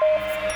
Thank you.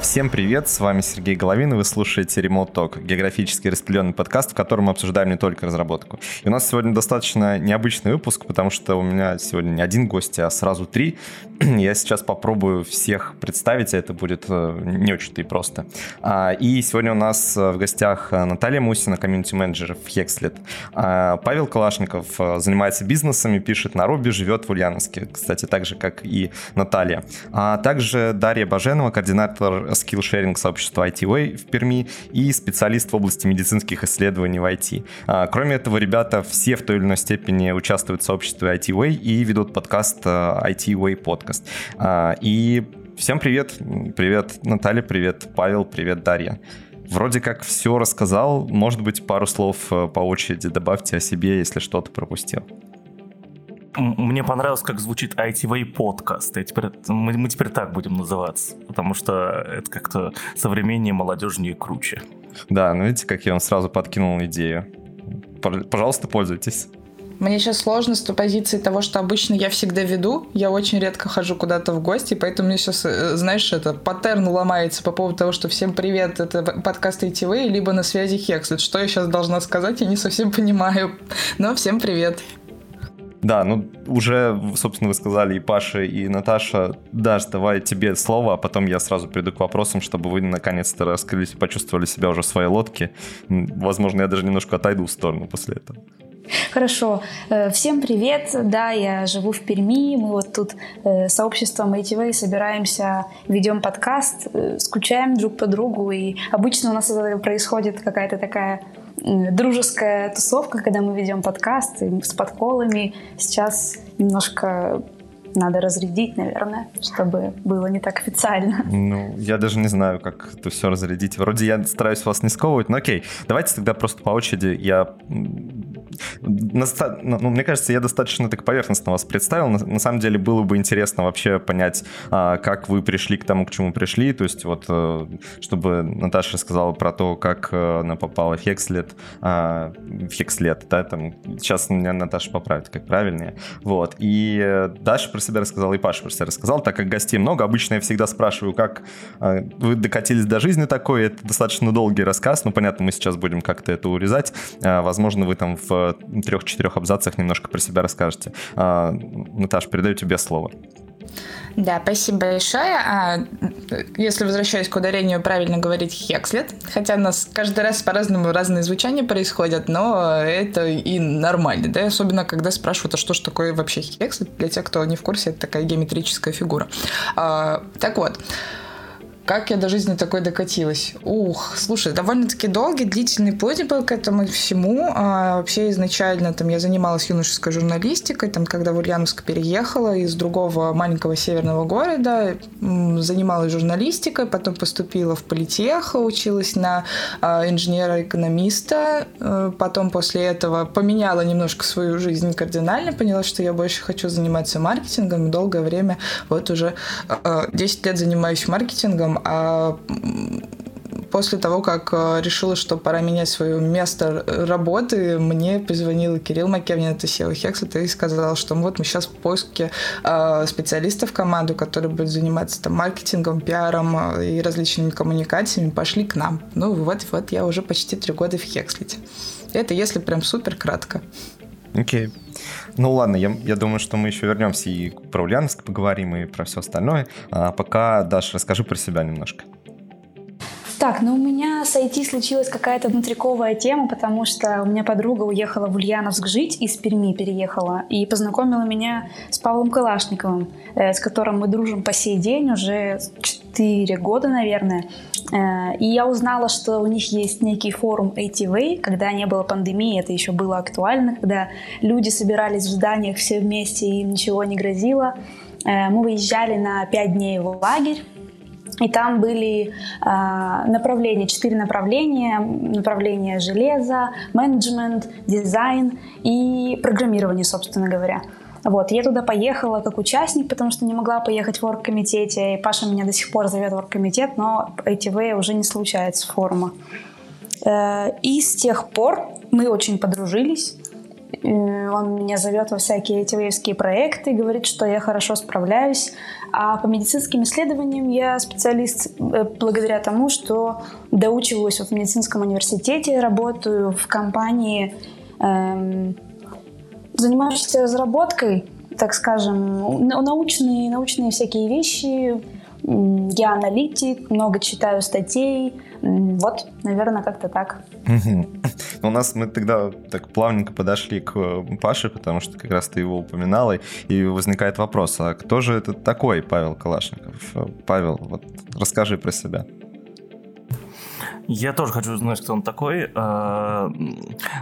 Всем привет, с вами Сергей Головин, и вы слушаете Remote Talk, географически распределенный подкаст, в котором мы обсуждаем не только разработку. И у нас сегодня достаточно необычный выпуск, потому что у меня сегодня не один гость, а сразу три. Я сейчас попробую всех представить, а это будет э, не очень-то и просто. А, и сегодня у нас э, в гостях э, Наталья Мусина, комьюнити-менеджер в Hexlet. Павел Калашников занимается бизнесами, пишет на Руби, живет в Ульяновске, кстати, так же, как и Наталья. А также Дарья Баженова, координатор скиллшеринг сообщества ITWay в Перми и специалист в области медицинских исследований в IT. А, кроме этого, ребята все в той или иной степени участвуют в сообществе ITWay и ведут подкаст ITWay подкаст. А, и всем привет. Привет, Наталья, привет, Павел, привет, Дарья. Вроде как все рассказал. Может быть, пару слов э, по очереди добавьте о себе, если что-то пропустил мне понравилось, как звучит ITV подкаст. Я теперь, мы, мы теперь так будем называться, потому что это как-то современнее, молодежнее и круче. Да, ну видите, как я вам сразу подкинул идею. Пожалуйста, пользуйтесь. Мне сейчас сложно с той позиции того, что обычно я всегда веду. Я очень редко хожу куда-то в гости, поэтому мне сейчас, э, знаешь, это паттерн ломается по поводу того, что всем привет, это подкаст ITV, либо на связи Хекслет. Что я сейчас должна сказать, я не совсем понимаю. Но всем привет. Да, ну уже, собственно, вы сказали и Паша, и Наташа. Даш, давай тебе слово, а потом я сразу приду к вопросам, чтобы вы наконец-то раскрылись и почувствовали себя уже в своей лодке. Возможно, я даже немножко отойду в сторону после этого. Хорошо. Э, всем привет. Да, я живу в Перми. Мы вот тут э, сообществом ATV собираемся, ведем подкаст, э, скучаем друг по другу. И обычно у нас происходит какая-то такая дружеская тусовка, когда мы ведем подкаст с подколами. Сейчас немножко надо разрядить, наверное, чтобы было не так официально. Ну, я даже не знаю, как это все разрядить. Вроде я стараюсь вас не сковывать, но окей. Давайте тогда просто по очереди я ну, мне кажется, я достаточно так поверхностно вас представил. На, самом деле было бы интересно вообще понять, а, как вы пришли к тому, к чему пришли. То есть вот, э, чтобы Наташа рассказала про то, как э, она попала в Хекслет, а, в Хекслет, да, там, сейчас меня Наташа поправит, как правильнее. Вот, и э, Даша про себя рассказала, и Паша про себя рассказал, так как гостей много, обычно я всегда спрашиваю, как вы докатились до жизни такой, это достаточно долгий рассказ, ну, понятно, мы сейчас будем как-то это урезать, возможно, вы там в трех-четырех абзацах немножко про себя расскажете. А, Наташа, передаю тебе слово. Да, спасибо большое. А, если возвращаясь к ударению, правильно говорить хекслет, хотя у нас каждый раз по-разному разные звучания происходят, но это и нормально, да, особенно когда спрашивают, а что же такое вообще хекслет, для тех, кто не в курсе, это такая геометрическая фигура. А, так вот, как я до жизни такой докатилась? Ух, слушай, довольно-таки долгий, длительный путь был к этому всему. А, вообще изначально там я занималась юношеской журналистикой, там, когда в Ульяновск переехала из другого маленького северного города, занималась журналистикой, потом поступила в политех, училась на а, инженера-экономиста, а, потом после этого поменяла немножко свою жизнь кардинально, поняла, что я больше хочу заниматься маркетингом, долгое время, вот уже а, 10 лет занимаюсь маркетингом, а после того, как э, решила, что пора менять свое место работы, мне позвонил Кирилл Макевнин, это SEO Hexet, и сказал, что вот мы сейчас в поиске э, специалистов в команду, которые будут заниматься там маркетингом, пиаром э, и различными коммуникациями, пошли к нам. Ну вот, вот я уже почти три года в Хекслите. Это если прям супер кратко. Окей. Okay. Ну ладно, я, я думаю, что мы еще вернемся и про Ульяновск поговорим, и про все остальное. А пока, Даша, расскажи про себя немножко. Так, ну у меня с IT случилась какая-то внутриковая тема, потому что у меня подруга уехала в Ульяновск жить, из Перми переехала, и познакомила меня с Павлом Калашниковым, э, с которым мы дружим по сей день уже 4 года, наверное. Э, и я узнала, что у них есть некий форум ATV, когда не было пандемии, это еще было актуально, когда люди собирались в зданиях все вместе и им ничего не грозило. Э, мы выезжали на 5 дней в лагерь, и там были э, направления, четыре направления. Направление железа, менеджмент, дизайн и программирование, собственно говоря. Вот, я туда поехала как участник, потому что не могла поехать в оргкомитете, и Паша меня до сих пор зовет в оргкомитет, но ATV уже не случается форума. Э, и с тех пор мы очень подружились, Он меня зовет во всякие этивейские проекты, говорит, что я хорошо справляюсь. А по медицинским исследованиям я специалист э, благодаря тому, что доучиваюсь в медицинском университете, работаю в компании, эм, занимающейся разработкой, так скажем, научные, научные всякие вещи. Я аналитик, много читаю статей, вот, наверное, как-то так. У нас мы тогда так плавненько подошли к э, Паше, потому что как раз ты его упоминала, и возникает вопрос, а кто же это такой Павел Калашников? Павел, вот расскажи про себя. Я тоже хочу узнать, кто он такой. Э,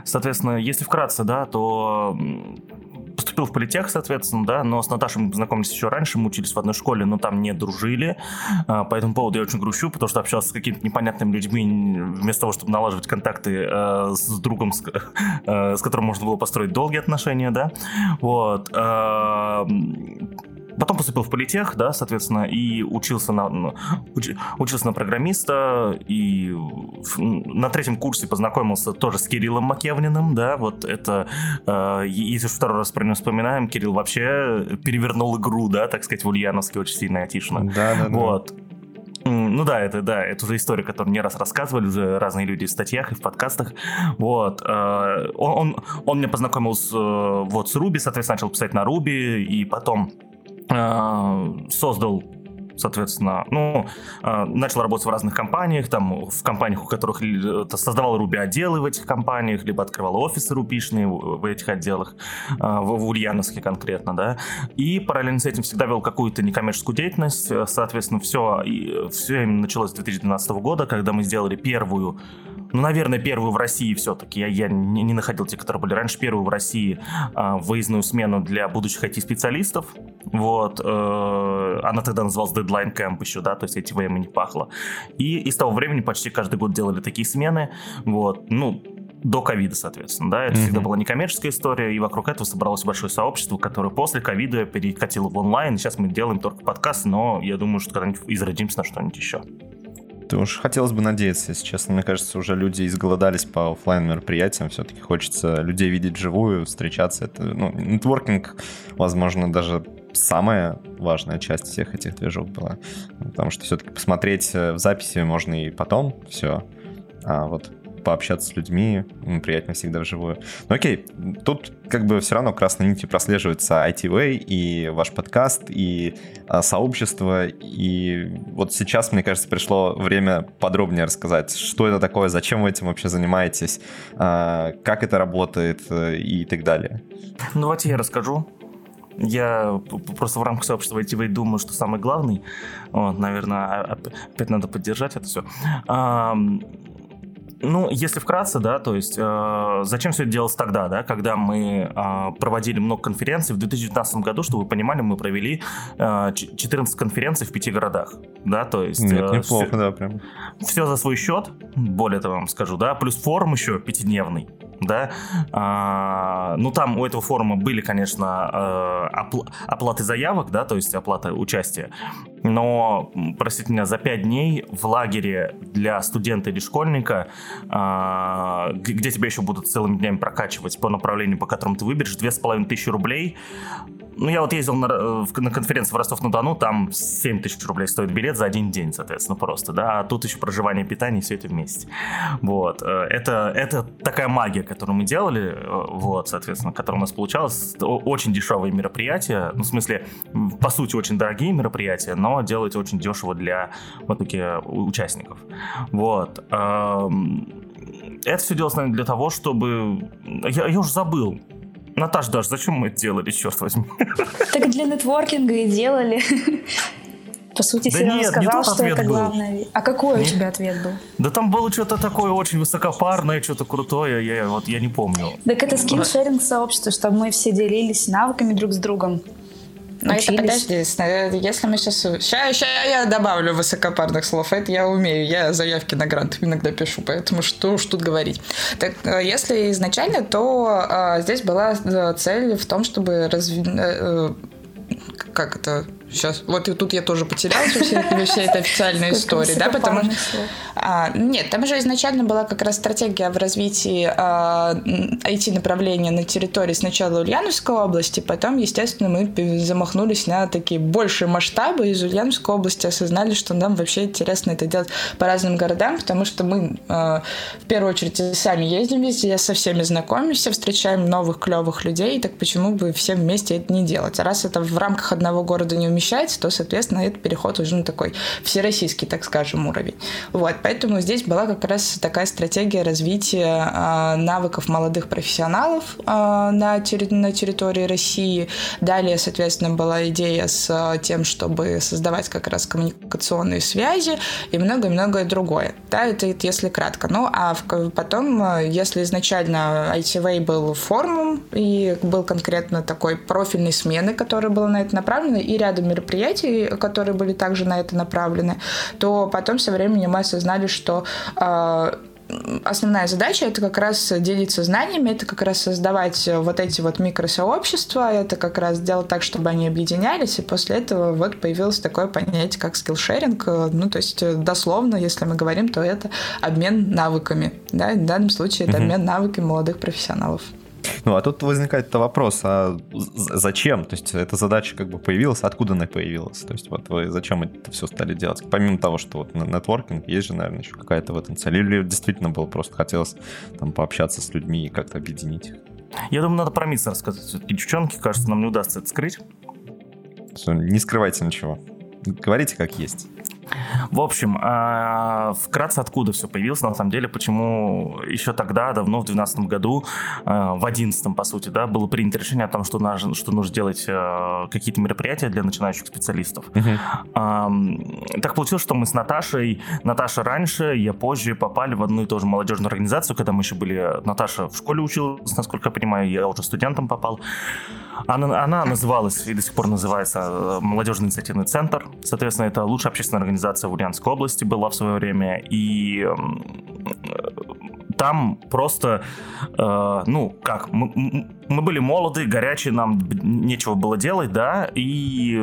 соответственно, если вкратце, да, то поступил в политех, соответственно, да, но с Наташей мы познакомились еще раньше, мы учились в одной школе, но там не дружили. А, по этому поводу я очень грущу, потому что общался с какими-то непонятными людьми, вместо того, чтобы налаживать контакты э, с другом, с, э, которым можно было построить долгие отношения, да. Вот. Э, Потом поступил в политех, да, соответственно, и учился на, ну, уч, учился на программиста, и на третьем курсе познакомился тоже с Кириллом Макевниным, да, вот это, э, если второй раз про него вспоминаем, Кирилл вообще перевернул игру, да, так сказать, в Ульяновске очень сильно айтишно. Да, да, да. Вот. Ну да, это да, это уже история, которую не раз рассказывали уже разные люди в статьях и в подкастах. Вот. Э, он, он, он меня познакомил с, э, вот, с Руби, соответственно, начал писать на Руби, и потом создал соответственно, ну, э, начал работать в разных компаниях, там, в компаниях, у которых создавал Руби отделы в этих компаниях, либо открывал офисы рупишные в этих отделах, э, в, в Ульяновске конкретно, да, и параллельно с этим всегда вел какую-то некоммерческую деятельность, соответственно, все, все именно началось с 2012 года, когда мы сделали первую ну, наверное, первую в России все-таки. Я, я не, не находил те, которые были раньше. Первую в России э, выездную смену для будущих IT-специалистов. Вот. Э, она тогда называлась Deadline Camp еще, да, то есть эти время не пахло. И, и с того времени почти каждый год делали такие смены. Вот. Ну, до ковида, соответственно, да, это mm-hmm. всегда была некоммерческая история, и вокруг этого собралось большое сообщество, которое после ковида перекатило в онлайн, сейчас мы делаем только подкасты, но я думаю, что когда-нибудь изродимся на что-нибудь еще. Ты уж хотелось бы надеяться, если честно. Мне кажется, уже люди изголодались по офлайн мероприятиям. Все-таки хочется людей видеть живую, встречаться. Это, ну, нетворкинг, возможно, даже самая важная часть всех этих движок была. Потому что все-таки посмотреть э, в записи можно и потом все. А вот пообщаться с людьми, приятнее всегда вживую. Ну окей, тут как бы все равно красной нитью прослеживается ITV и ваш подкаст, и а, сообщество, и вот сейчас, мне кажется, пришло время подробнее рассказать, что это такое, зачем вы этим вообще занимаетесь, а, как это работает э, и так далее. Ну, давайте я расскажу. Я просто в рамках сообщества ITV думаю, что самый главный, вот, наверное, опять надо поддержать это все. Ну, если вкратце, да, то есть э, зачем все это делалось тогда, да, когда мы э, проводили много конференций в 2019 году, чтобы вы понимали, мы провели э, 14 конференций в пяти городах, да, то есть... Нет, э, неплохо, все, да, прям. Все за свой счет, более того вам скажу, да, плюс форум еще пятидневный, да, а, ну там у этого форума были, конечно, э, опл- оплаты заявок, да, то есть оплата участия, но, простите меня, за пять дней в лагере для студента или школьника, где тебя еще будут целыми днями прокачивать по направлению, по которому ты выберешь, две с половиной тысячи рублей, ну, я вот ездил на, э, на конференцию в Ростов-на-Дону, там 7 тысяч рублей стоит билет за один день, соответственно, просто, да, а тут еще проживание, питание, все это вместе. Вот, э, это, это такая магия, которую мы делали, э, вот, соответственно, которая у нас получалась. Очень дешевые мероприятия, ну, в смысле, по сути, очень дорогие мероприятия, но делать очень дешево для вот таких участников. Вот. Это все делалось, наверное, для того, чтобы... Я, я уже забыл, Наташ, даже зачем мы это делали, черт возьми? Так для нетворкинга и делали. По сути, да Серега сказал, что это был. главное. А какой нет? у тебя ответ был? Да там было что-то такое очень высокопарное, что-то крутое, я, вот, я не помню. Так это скиллшеринг сообщество, чтобы мы все делились навыками друг с другом. Но это подожди, если мы сейчас... Сейчас, сейчас я добавлю высокопарных слов, это я умею, я заявки на грант иногда пишу, поэтому что уж тут говорить. Так, э, если изначально, то а, здесь была э, цель в том, чтобы разви... Э, как это Сейчас, вот и тут я тоже потерялась во всей, во всей этой официальной истории, да, потому что... А, нет, там же изначально была как раз стратегия в развитии а, IT-направления на территории сначала Ульяновской области, потом, естественно, мы замахнулись на такие большие масштабы, из Ульяновской области осознали, что нам вообще интересно это делать по разным городам, потому что мы а, в первую очередь сами ездим везде, со всеми знакомимся, встречаем новых клевых людей, так почему бы всем вместе это не делать? А раз это в рамках одного города не умещается, то, соответственно, этот переход уже на такой всероссийский, так скажем, уровень. Вот, поэтому здесь была как раз такая стратегия развития э, навыков молодых профессионалов э, на, терри- на территории России. Далее, соответственно, была идея с э, тем, чтобы создавать как раз коммуникационные связи и многое-многое другое. Да, это если кратко. Ну, а в, потом, если изначально ITV был форумом и был конкретно такой профильной смены, которая была на это направлена, и рядом мероприятий, которые были также на это направлены, то потом со временем мы осознали, что э, основная задача это как раз делиться знаниями, это как раз создавать вот эти вот микросообщества, это как раз делать так, чтобы они объединялись, и после этого вот появилось такое понятие, как скиллшеринг, ну, то есть дословно, если мы говорим, то это обмен навыками, да, в данном случае это обмен навыками молодых профессионалов. Ну, а тут возникает вопрос, а зачем? То есть эта задача как бы появилась, откуда она появилась? То есть вот вы зачем это все стали делать? Помимо того, что вот нетворкинг, есть же, наверное, еще какая-то в этом цель. Или действительно было просто хотелось там пообщаться с людьми и как-то объединить их? Я думаю, надо про МИЦ рассказать. Все-таки девчонки, кажется, нам не удастся это скрыть. Не скрывайте ничего. Говорите, как есть. В общем, а, вкратце откуда все появилось, на самом деле, почему еще тогда, давно, в 2012 году, а, в 2011, по сути, да, было принято решение о том, что, нужно, что нужно делать а, какие-то мероприятия для начинающих специалистов. Uh-huh. Так получилось, что мы с Наташей, Наташа раньше, я позже попали в одну и ту же молодежную организацию, когда мы еще были, Наташа в школе училась, насколько я понимаю, я уже студентом попал. Она, она называлась и до сих пор называется Молодежный инициативный центр. Соответственно, это лучшая общественная организация в Ульяновской области была в свое время. И там просто, э, ну, как, мы, мы были молоды, горячие, нам нечего было делать, да, и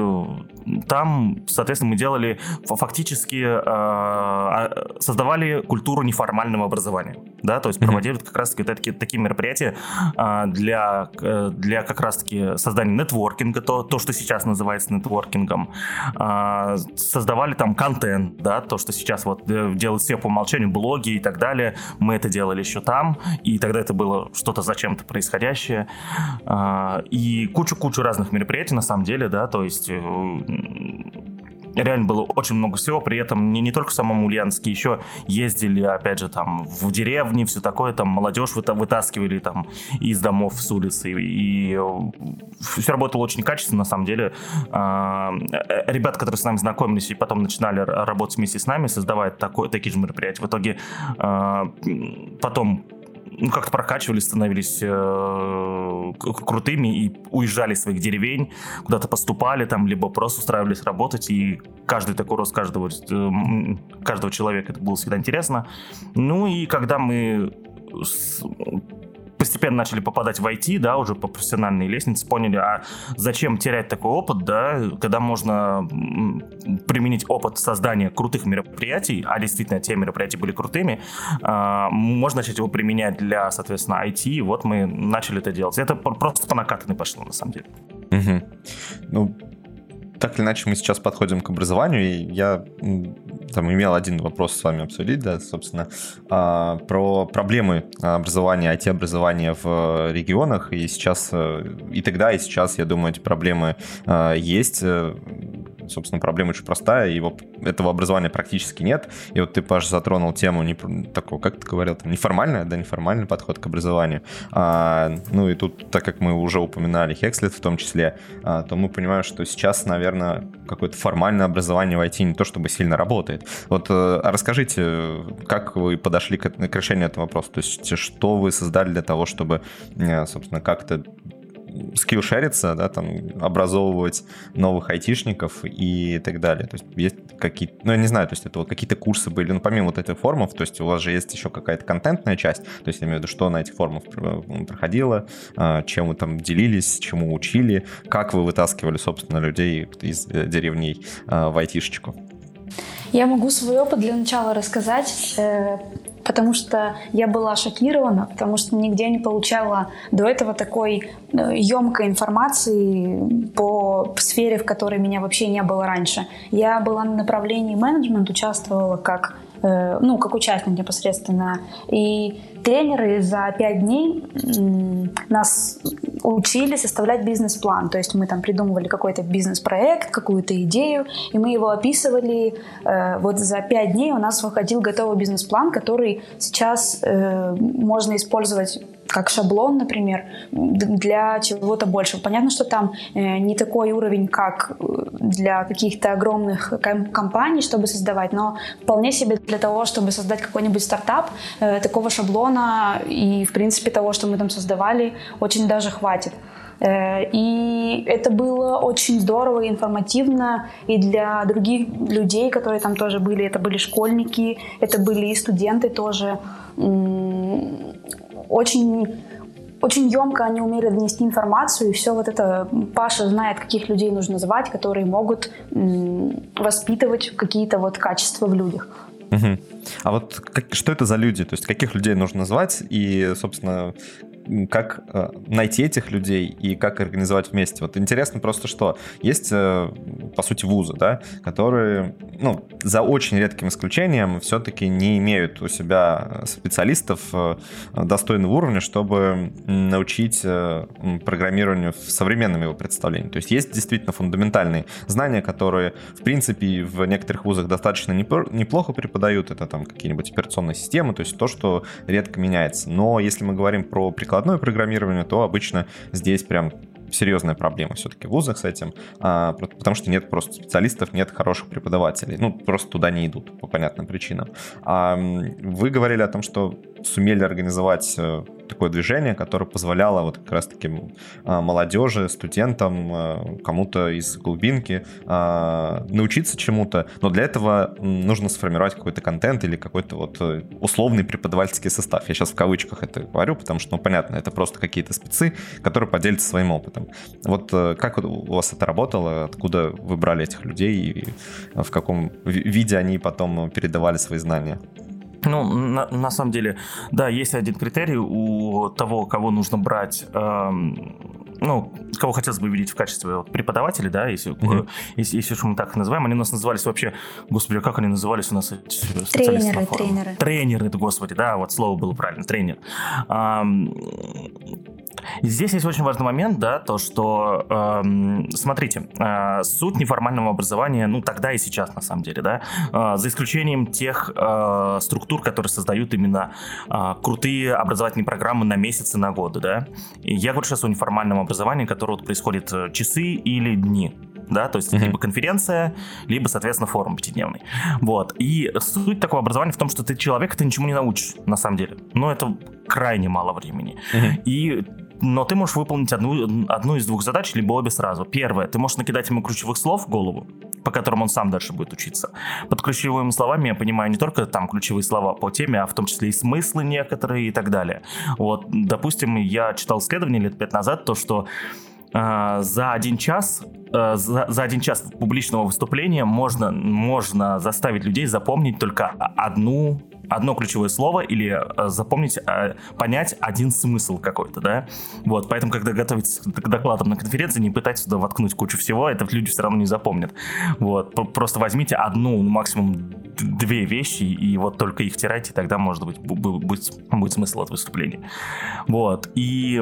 там, соответственно, мы делали фактически э, а, создавали культуру неформального образования, да, то есть проводили как раз таки такие, такие мероприятия э, для, для как раз таки создания нетворкинга, то, то что сейчас называется нетворкингом, э, создавали там контент, да, то, что сейчас вот э, делают все по умолчанию, блоги и так далее, мы это делали еще там, и тогда это было что-то зачем-то происходящее, э, и кучу-кучу разных мероприятий на самом деле, да, то есть э, реально было очень много всего, при этом не, не только в самом Ульяновске, еще ездили, опять же, там, в деревни, все такое, там, молодежь вытаскивали там из домов с улицы, и, и все работало очень качественно, на самом деле. А, э, ребята, которые с нами знакомились и потом начинали работать вместе с нами, создавая такое, такие же мероприятия, в итоге а, потом ну, как-то прокачивались, становились э, крутыми и уезжали из своих деревень, куда-то поступали там, либо просто устраивались работать, и каждый такой рост каждого, э, каждого человека это было всегда интересно. Ну и когда мы постепенно начали попадать в IT, да, уже по профессиональной лестнице, поняли, а зачем терять такой опыт, да, когда можно применить опыт создания крутых мероприятий, а действительно те мероприятия были крутыми, а, можно начать его применять для, соответственно, IT, и вот мы начали это делать. Это просто по накатанной пошло, на самом деле. Угу. Ну, так или иначе мы сейчас подходим к образованию, и я там имел один вопрос с вами обсудить, да, собственно, а, про проблемы образования, IT-образования в регионах, и сейчас, э, и тогда, и сейчас, я думаю, эти проблемы а, есть, э, собственно, проблема очень простая, его, этого образования практически нет. И вот ты, Паш, затронул тему не, такого, как ты говорил, там, неформальный, да, неформальный подход к образованию. А, ну и тут, так как мы уже упоминали Хекслет в том числе, а, то мы понимаем, что сейчас, наверное, какое-то формальное образование в IT не то чтобы сильно работает. Вот а, расскажите, как вы подошли к, к решению этого вопроса? То есть что вы создали для того, чтобы, э, собственно, как-то скиллшериться, да, там, образовывать новых айтишников и так далее. То есть есть какие-то, ну, я не знаю, то есть это вот какие-то курсы были, ну, помимо вот этих форумов, то есть у вас же есть еще какая-то контентная часть, то есть я имею в виду, что на этих форумах проходило, а, чем вы там делились, чему учили, как вы вытаскивали, собственно, людей из э, деревней а, в айтишечку? Я могу свой опыт для начала рассказать, э, потому что я была шокирована, потому что нигде не получала до этого такой емкой э, информации по сфере, в которой меня вообще не было раньше. Я была на направлении менеджмент, участвовала как ну, как участник непосредственно. И тренеры за пять дней нас учили составлять бизнес-план. То есть мы там придумывали какой-то бизнес-проект, какую-то идею, и мы его описывали. Э, вот за пять дней у нас выходил готовый бизнес-план, который сейчас э, можно использовать как шаблон, например, для чего-то большего. Понятно, что там э, не такой уровень, как э, для каких-то огромных компаний, чтобы создавать, но вполне себе для того, чтобы создать какой-нибудь стартап, э, такого шаблона и, в принципе, того, что мы там создавали, очень даже хватит. И это было очень здорово и информативно и для других людей, которые там тоже были. Это были школьники, это были и студенты тоже очень очень емко они умели донести информацию, и все вот это Паша знает, каких людей нужно звать, которые могут воспитывать какие-то вот качества в людях. Угу. А вот как, что это за люди? То есть каких людей нужно звать и, собственно, как э, найти этих людей и как организовать вместе. Вот интересно просто, что есть, э, по сути, вузы, да, которые, ну, за очень редким исключением все-таки не имеют у себя специалистов э, достойного уровня, чтобы научить программированию в современном его представлении. То есть есть действительно фундаментальные знания, которые, в принципе, в некоторых вузах достаточно неплохо преподают. Это там какие-нибудь операционные системы, то есть то, что редко меняется. Но если мы говорим про прикладное программирование, то обычно здесь прям серьезная проблема все-таки в вузах с этим, а, потому что нет просто специалистов, нет хороших преподавателей. Ну, просто туда не идут по понятным причинам. А, вы говорили о том, что сумели организовать э, такое движение, которое позволяло вот как раз-таки а, молодежи, студентам, а, кому-то из глубинки а, научиться чему-то, но для этого нужно сформировать какой-то контент или какой-то вот э, условный преподавательский состав. Я сейчас в кавычках это говорю, потому что, ну, понятно, это просто какие-то спецы, которые поделятся своим опытом. Вот э, как у вас это работало, откуда вы брали этих людей и в каком виде они потом передавали свои знания? Ну, на, на самом деле, да, есть один критерий у того, кого нужно брать, эм, ну, кого хотелось бы видеть в качестве вот, преподавателей, да, если, mm-hmm. если, если уж мы так называем, они у нас назывались вообще, господи, а как они назывались у нас Тренеры, тренеры. Тренеры, господи, да, вот слово было правильно, тренер. Эм, Здесь есть очень важный момент, да, то, что, э, смотрите, э, суть неформального образования, ну, тогда и сейчас, на самом деле, да, э, за исключением тех э, структур, которые создают именно э, крутые образовательные программы на месяцы, на годы, да. И я говорю сейчас о неформальном образовании, которое вот происходит э, часы или дни, да, то есть mm-hmm. либо конференция, либо, соответственно, форум пятидневный. Вот. И суть такого образования в том, что ты человека ты ничему не научишь, на самом деле. Но это крайне мало времени. Mm-hmm. И но ты можешь выполнить одну, одну из двух задач, либо обе сразу. Первое, ты можешь накидать ему ключевых слов в голову, по которым он сам дальше будет учиться. Под ключевыми словами я понимаю не только там ключевые слова по теме, а в том числе и смыслы некоторые и так далее. Вот, допустим, я читал исследование лет пять назад, то, что э, за один час э, за, за один час публичного выступления можно, можно заставить людей запомнить только одну одно ключевое слово или э, запомнить, э, понять один смысл какой-то, да. Вот, поэтому, когда готовитесь к докладам на конференции, не пытайтесь туда воткнуть кучу всего, это люди все равно не запомнят. Вот, просто возьмите одну, ну, максимум две вещи, и вот только их втирайте, тогда, может быть, будет, будет смысл от выступления. Вот, и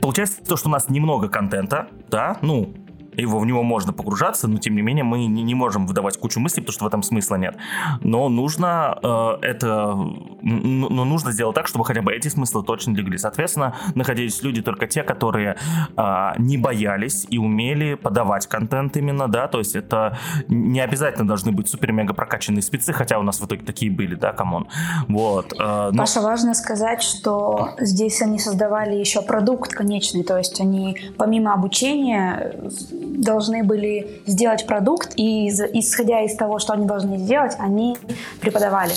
получается то, что у нас немного контента, да, ну, его, в него можно погружаться, но тем не менее мы не, не можем выдавать кучу мыслей, потому что в этом смысла нет. Но нужно э, это, но нужно сделать так, чтобы хотя бы эти смыслы точно легли. Соответственно, находились люди только те, которые э, не боялись и умели подавать контент именно, да, то есть это не обязательно должны быть супер-мега прокачанные спецы, хотя у нас в итоге такие были, да, come on. Вот. Э, но... Паша, важно сказать, что здесь они создавали еще продукт конечный, то есть они помимо обучения должны были сделать продукт, и исходя из того, что они должны сделать, они преподавали.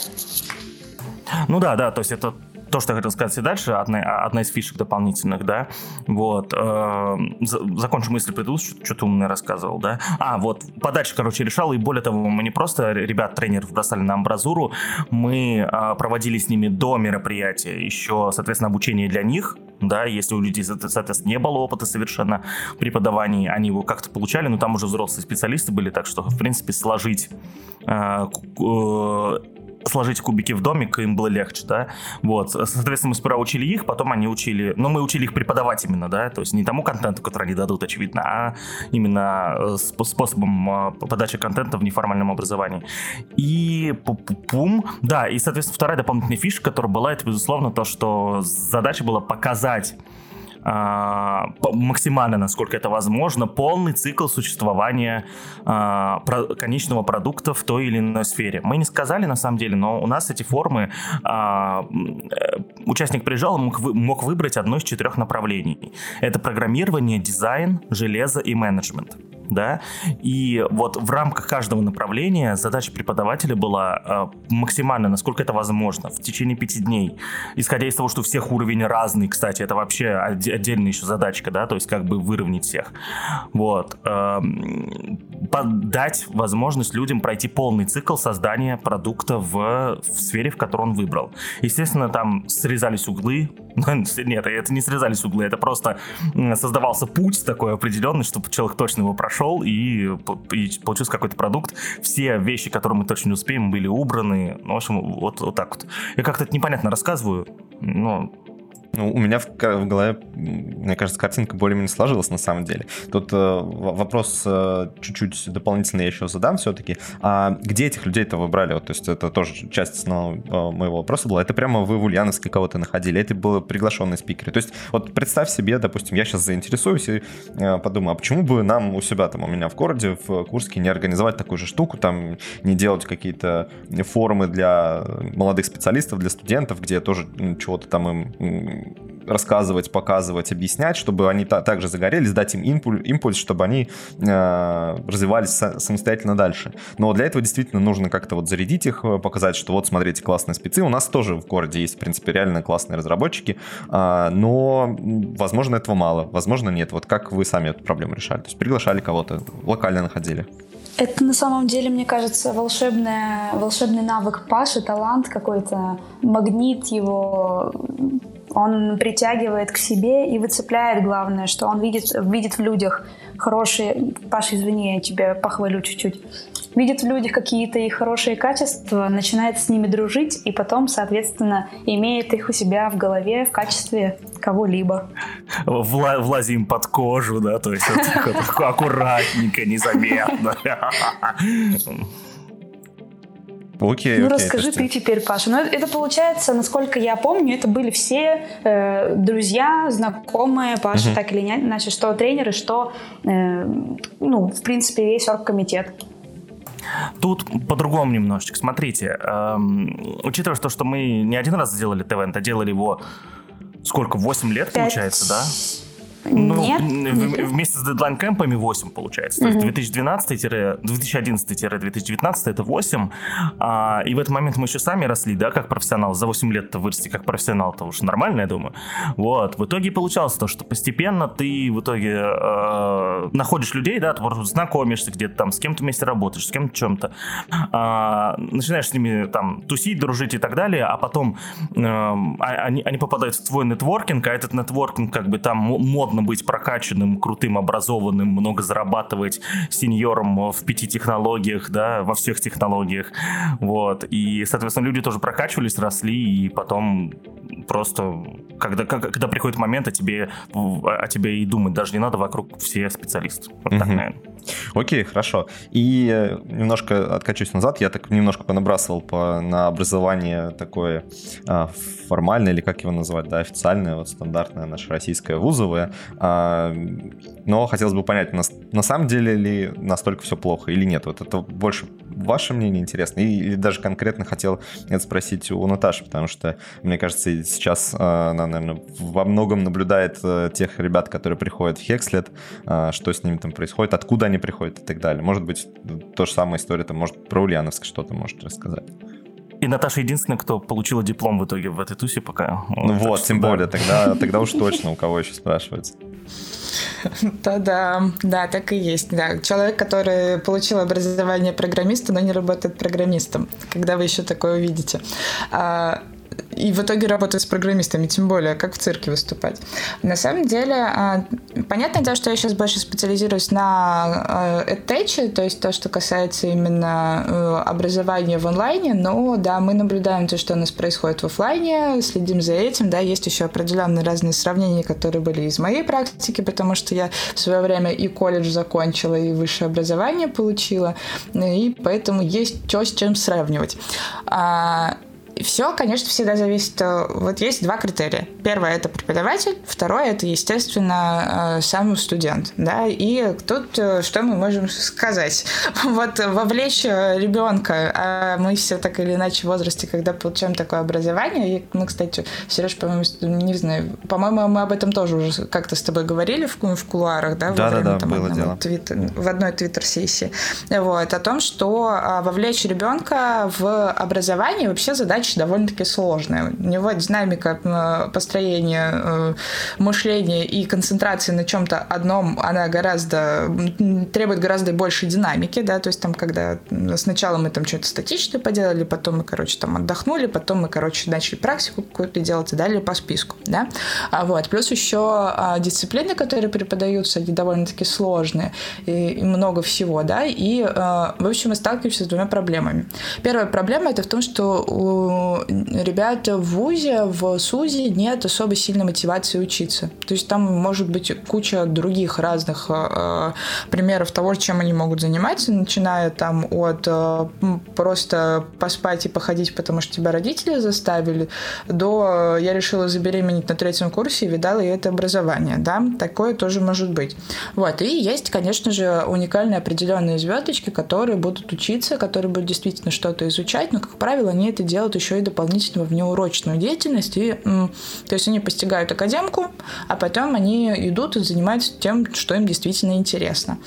Ну да, да, то есть это то, что я хотел сказать и дальше, одна, одна из фишек дополнительных, да, вот, э, закончу мысль предыдущую, что ты умное рассказывал, да, а, вот, подача, короче, решала, и более того, мы не просто ребят, тренеров бросали на амбразуру, мы э, проводили с ними до мероприятия еще, соответственно, обучение для них, да, если у людей, соответственно, не было опыта совершенно преподавания, они его как-то получали, но там уже взрослые специалисты были, так что, в принципе, сложить э, э сложить кубики в домик, им было легче, да, вот, соответственно, мы сперва учили их, потом они учили, ну, мы учили их преподавать именно, да, то есть не тому контенту, который они дадут, очевидно, а именно э, способом э, подачи контента в неформальном образовании. И пум, да, и, соответственно, вторая дополнительная фишка, которая была, это, безусловно, то, что задача была показать а, максимально, насколько это возможно, полный цикл существования а, конечного продукта в той или иной сфере. Мы не сказали на самом деле, но у нас эти формы а, э, участник приезжал мог, мог выбрать одно из четырех направлений. Это программирование, дизайн, железо и менеджмент да, и вот в рамках каждого направления задача преподавателя была э, максимально, насколько это возможно, в течение пяти дней, исходя из того, что у всех уровень разный, кстати, это вообще отдельная еще задачка, да, то есть как бы выровнять всех, вот, э, дать возможность людям пройти полный цикл создания продукта в, в сфере, в которой он выбрал. Естественно, там срезались углы, нет, это не срезались углы, это просто создавался путь такой определенный, чтобы человек точно его прошел, прошел и, и получился какой-то продукт. Все вещи, которые мы точно не успеем, были убраны. Ну, в общем, вот, вот так вот. Я как-то это непонятно рассказываю, но ну, у меня в, в голове, мне кажется, картинка более-менее сложилась на самом деле. Тут э, вопрос э, чуть-чуть дополнительный я еще задам все-таки. А где этих людей-то выбрали? Вот, то есть это тоже часть основного э, моего вопроса была. Это прямо вы в Ульяновске кого-то находили? Это были приглашенные спикеры? То есть вот представь себе, допустим, я сейчас заинтересуюсь и э, подумаю, а почему бы нам у себя там, у меня в городе, в Курске, не организовать такую же штуку, там не делать какие-то форумы для молодых специалистов, для студентов, где тоже чего-то там им рассказывать, показывать, объяснять, чтобы они та- также загорелись, дать им импульс, импульс чтобы они э, развивались са- самостоятельно дальше. Но для этого действительно нужно как-то вот зарядить их, э, показать, что вот, смотрите, классные спецы. У нас тоже в городе есть, в принципе, реально классные разработчики, э, но, возможно, этого мало, возможно, нет. Вот как вы сами эту проблему решали? То есть приглашали кого-то, локально находили? Это на самом деле, мне кажется, волшебная, волшебный навык Паши, талант какой-то, магнит его он притягивает к себе и выцепляет главное, что он видит, видит в людях хорошие... Паша, извини, я тебя похвалю чуть-чуть. Видит в людях какие-то их хорошие качества, начинает с ними дружить и потом, соответственно, имеет их у себя в голове в качестве кого-либо. Вла влазим под кожу, да, то есть аккуратненько, незаметно. Окей, ну окей, расскажи ты теперь, Паша. Ну это получается, насколько я помню, это были все э, друзья, знакомые Паша, угу. так или иначе, что тренеры, что, э, ну, в принципе, весь оргкомитет. Тут по-другому немножечко. Смотрите, эм, учитывая то, что мы не один раз сделали ТВН, а делали его сколько, 8 лет, 5... получается, да? Ну, Нет. Вместе с дедлайн-кэмпами 8 получается. То есть 2012-2011-2019 это 8. А, и в этот момент мы еще сами росли, да, как профессионал. За 8 лет то вырасти как профессионал, то уж нормально, я думаю. Вот. В итоге получалось то, что постепенно ты в итоге э, находишь людей, да, ты знакомишься где-то там, с кем-то вместе работаешь, с кем-то чем-то. Э, начинаешь с ними там тусить, дружить и так далее, а потом э, они, они попадают в твой нетворкинг, а этот нетворкинг как бы там модно нужно быть прокачанным, крутым, образованным, много зарабатывать сеньором в пяти технологиях, да, во всех технологиях, вот, и, соответственно, люди тоже прокачивались, росли, и потом просто, когда, когда приходит момент, о тебе, о тебе и думать даже не надо, вокруг все специалисты, вот так, наверное. Окей, хорошо. И э, немножко откачусь назад, я так немножко понабрасывал по, на образование такое а, формальное, или как его назвать, да, официальное, вот стандартное наше российское вузовое. А, но хотелось бы понять, на, на самом деле ли настолько все плохо или нет? Вот это больше ваше мнение интересно, или даже конкретно хотел это спросить у Наташи, потому что, мне кажется, сейчас она, наверное, во многом наблюдает тех ребят, которые приходят в Хекслет, что с ними там происходит, откуда они приходят и так далее. Может быть, то же самое история, там, может, про Ульяновск что-то может рассказать. И Наташа единственная, кто получила диплом в итоге в этой тусе пока. Ну вот, вот тем да. более, тогда, тогда уж точно у кого еще спрашивается. Да-да, да, так и есть. Да. Человек, который получил образование программиста, но не работает программистом. Когда вы еще такое увидите. И в итоге работать с программистами, тем более, как в цирке выступать. На самом деле, а, понятное дело, что я сейчас больше специализируюсь на EdTech, то есть то, что касается именно э, образования в онлайне, но да, мы наблюдаем то, что у нас происходит в офлайне, следим за этим, да, есть еще определенные разные сравнения, которые были из моей практики, потому что я в свое время и колледж закончила, и высшее образование получила, и поэтому есть что с чем сравнивать. А, все, конечно, всегда зависит. Э, вот есть два критерия. Первое это преподаватель, второе это, естественно, э, сам студент. Да? И тут э, что мы можем сказать? Вот вовлечь ребенка, а мы все так или иначе в возрасте, когда получаем такое образование, и мы, кстати, Сереж, по-моему, не знаю, по-моему, мы об этом тоже уже как-то с тобой говорили в, в кулуарах, да? Да, да, да, там, было дело. Твиттер, в одной твиттер-сессии. Вот, о том, что а, вовлечь ребенка в образование вообще задача задача довольно-таки сложная. У него динамика э, построения э, мышления и концентрации на чем-то одном, она гораздо требует гораздо больше динамики, да, то есть там, когда сначала мы там что-то статичное поделали, потом мы, короче, там отдохнули, потом мы, короче, начали практику какую-то делать и далее по списку, да, а вот, плюс еще а, дисциплины, которые преподаются, они довольно-таки сложные, и, и много всего, да, и, а, в общем, мы сталкиваемся с двумя проблемами. Первая проблема это в том, что у ребята в ВУЗе, в СУЗе нет особо сильной мотивации учиться. То есть там может быть куча других разных э, примеров того, чем они могут заниматься, начиная там от э, просто поспать и походить, потому что тебя родители заставили, до э, я решила забеременеть на третьем курсе и видала и это образование, да, такое тоже может быть. Вот, и есть, конечно же, уникальные определенные звездочки, которые будут учиться, которые будут действительно что-то изучать, но, как правило, они это делают еще еще и дополнительно внеурочную деятельность. И, то есть они постигают академку, а потом они идут и занимаются тем, что им действительно интересно.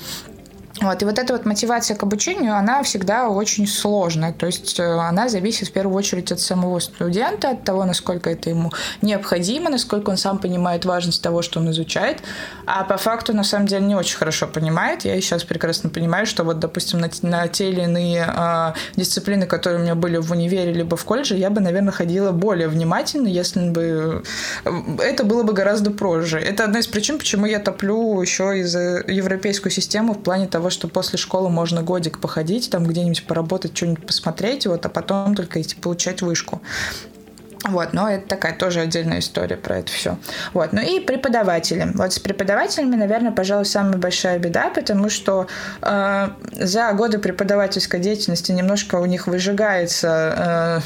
Вот, и вот эта вот мотивация к обучению, она всегда очень сложная. То есть э, она зависит в первую очередь от самого студента, от того, насколько это ему необходимо, насколько он сам понимает важность того, что он изучает. А по факту, на самом деле, не очень хорошо понимает. Я сейчас прекрасно понимаю, что вот, допустим, на, на те или иные э, дисциплины, которые у меня были в универе либо в колледже, я бы, наверное, ходила более внимательно, если бы э, это было бы гораздо позже. Это одна из причин, почему я топлю еще из европейскую систему в плане того, что после школы можно годик походить, там где-нибудь поработать, что-нибудь посмотреть, вот, а потом только идти получать вышку. Вот, но это такая тоже отдельная история про это все. Вот, ну и преподаватели. Вот с преподавателями, наверное, пожалуй, самая большая беда, потому что э, за годы преподавательской деятельности немножко у них выжигается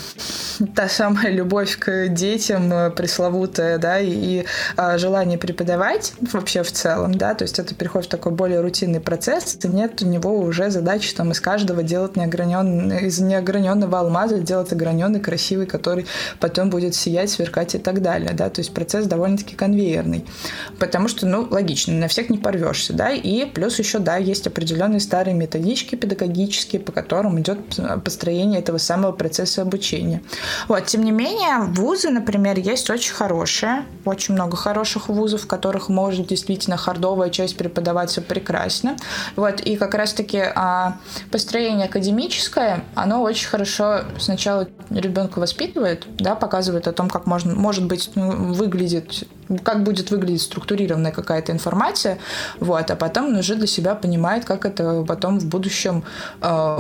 э, та самая любовь к детям э, пресловутая, да, и, и э, желание преподавать вообще в целом, да, то есть это переходит в такой более рутинный процесс, и нет у него уже задачи там из каждого делать неограненный, из неограненного алмаза делать ограненный, красивый, который потом он будет сиять, сверкать и так далее, да, то есть процесс довольно-таки конвейерный, потому что, ну, логично, на всех не порвешься, да, и плюс еще, да, есть определенные старые методички педагогические, по которым идет построение этого самого процесса обучения. Вот, тем не менее, вузы, например, есть очень хорошие, очень много хороших вузов, в которых может действительно хардовая часть преподаваться прекрасно, вот, и как раз-таки а, построение академическое, оно очень хорошо сначала ребенка воспитывает, да, пока показывает о том, как можно, может быть, ну, выглядит, как будет выглядеть структурированная какая-то информация, вот, а потом он уже для себя понимает, как это потом в будущем э,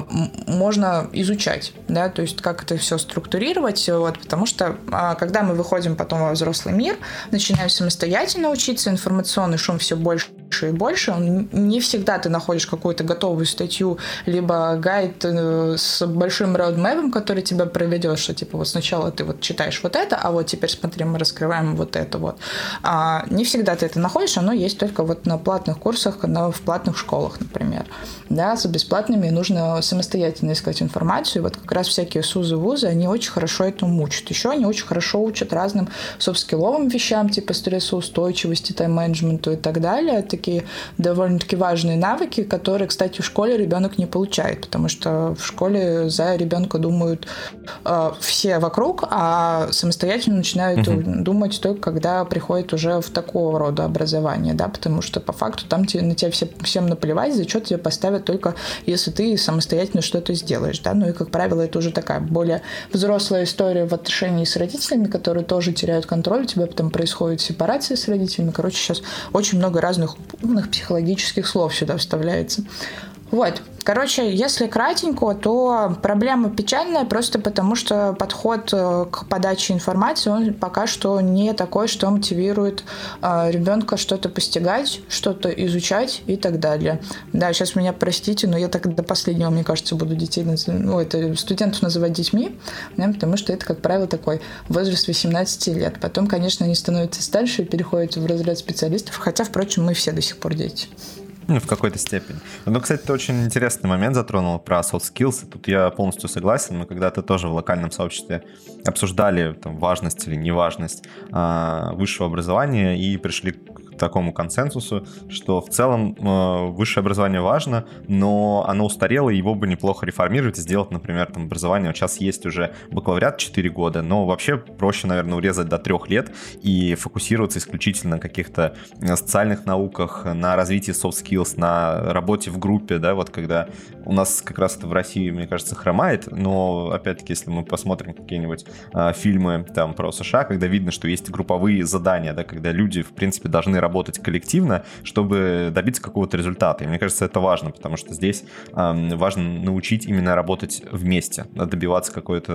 можно изучать, да, то есть как это все структурировать, вот, потому что э, когда мы выходим потом во взрослый мир, начинаем самостоятельно учиться, информационный шум все больше и больше. Не всегда ты находишь какую-то готовую статью, либо гайд э, с большим роудмэпом, который тебя проведет, что типа вот сначала ты вот читаешь вот это, а вот теперь смотри, мы раскрываем вот это вот. А не всегда ты это находишь, оно есть только вот на платных курсах, на, в платных школах, например. Да, с бесплатными нужно самостоятельно искать информацию. И вот как раз всякие СУЗы, ВУЗы, они очень хорошо этому учат. Еще они очень хорошо учат разным софт-скилловым вещам, типа стрессоустойчивости, тайм-менеджменту и так далее. Такие довольно-таки важные навыки, которые, кстати, в школе ребенок не получает, потому что в школе за ребенка думают э, все вокруг, а самостоятельно начинают угу. думать только когда приходит уже в такого рода образование, да, потому что по факту там тебе, на тебя все, всем наплевать, зачет тебе поставят только если ты самостоятельно что-то сделаешь, да, ну и, как правило, это уже такая более взрослая история в отношении с родителями, которые тоже теряют контроль, у тебя потом происходит сепарация с родителями, короче, сейчас очень много разных умных психологических слов сюда вставляется. Вот. Короче, если кратенько, то проблема печальная просто потому, что подход э, к подаче информации, он пока что не такой, что мотивирует э, ребенка что-то постигать, что-то изучать и так далее. Да, сейчас меня простите, но я так до последнего, мне кажется, буду детей, ну, это студентов называть детьми, да, потому что это, как правило, такой возраст 18 лет. Потом, конечно, они становятся старше и переходят в разряд специалистов, хотя, впрочем, мы все до сих пор дети. Ну, в какой-то степени. Ну, кстати, ты очень интересный момент затронул про soft skills. Тут я полностью согласен. Мы когда-то тоже в локальном сообществе обсуждали там, важность или неважность а, высшего образования и пришли такому консенсусу, что в целом э, высшее образование важно, но оно устарело, и его бы неплохо реформировать сделать, например, там образование. Сейчас есть уже бакалавриат 4 года, но вообще проще, наверное, урезать до 3 лет и фокусироваться исключительно на каких-то э, социальных науках, на развитии soft skills, на работе в группе, да, вот когда у нас как раз это в России, мне кажется, хромает, но опять-таки, если мы посмотрим какие-нибудь э, фильмы там про США, когда видно, что есть групповые задания, да, когда люди, в принципе, должны работать коллективно, чтобы добиться какого-то результата. И мне кажется, это важно, потому что здесь э, важно научить именно работать вместе, добиваться какой-то,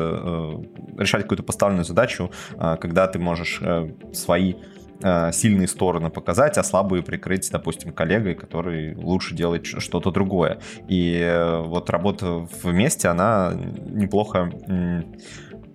э, решать какую-то поставленную задачу, э, когда ты можешь э, свои э, сильные стороны показать, а слабые прикрыть, допустим, коллегой, который лучше делает что-то другое. И э, вот работа вместе, она неплохо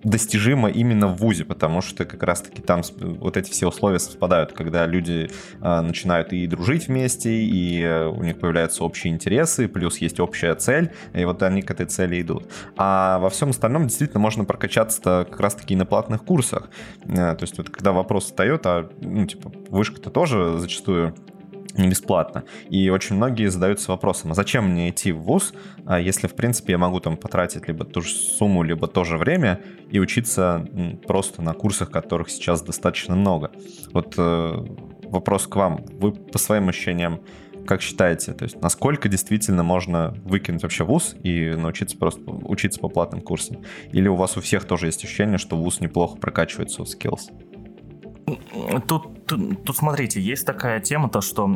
достижимо именно в ВУЗе, потому что как раз-таки там вот эти все условия совпадают, когда люди э, начинают и дружить вместе, и э, у них появляются общие интересы, плюс есть общая цель, и вот они к этой цели идут. А во всем остальном действительно можно прокачаться как раз-таки на платных курсах. Э, то есть вот когда вопрос встает, а, ну, типа, вышка-то тоже зачастую не бесплатно. И очень многие задаются вопросом, а зачем мне идти в ВУЗ, а если, в принципе, я могу там потратить либо ту же сумму, либо то же время и учиться просто на курсах, которых сейчас достаточно много. Вот э, вопрос к вам. Вы по своим ощущениям как считаете, то есть насколько действительно можно выкинуть вообще вуз и научиться просто учиться по платным курсам? Или у вас у всех тоже есть ощущение, что вуз неплохо прокачивает soft skills? Тут, тут, тут смотрите, есть такая тема, то что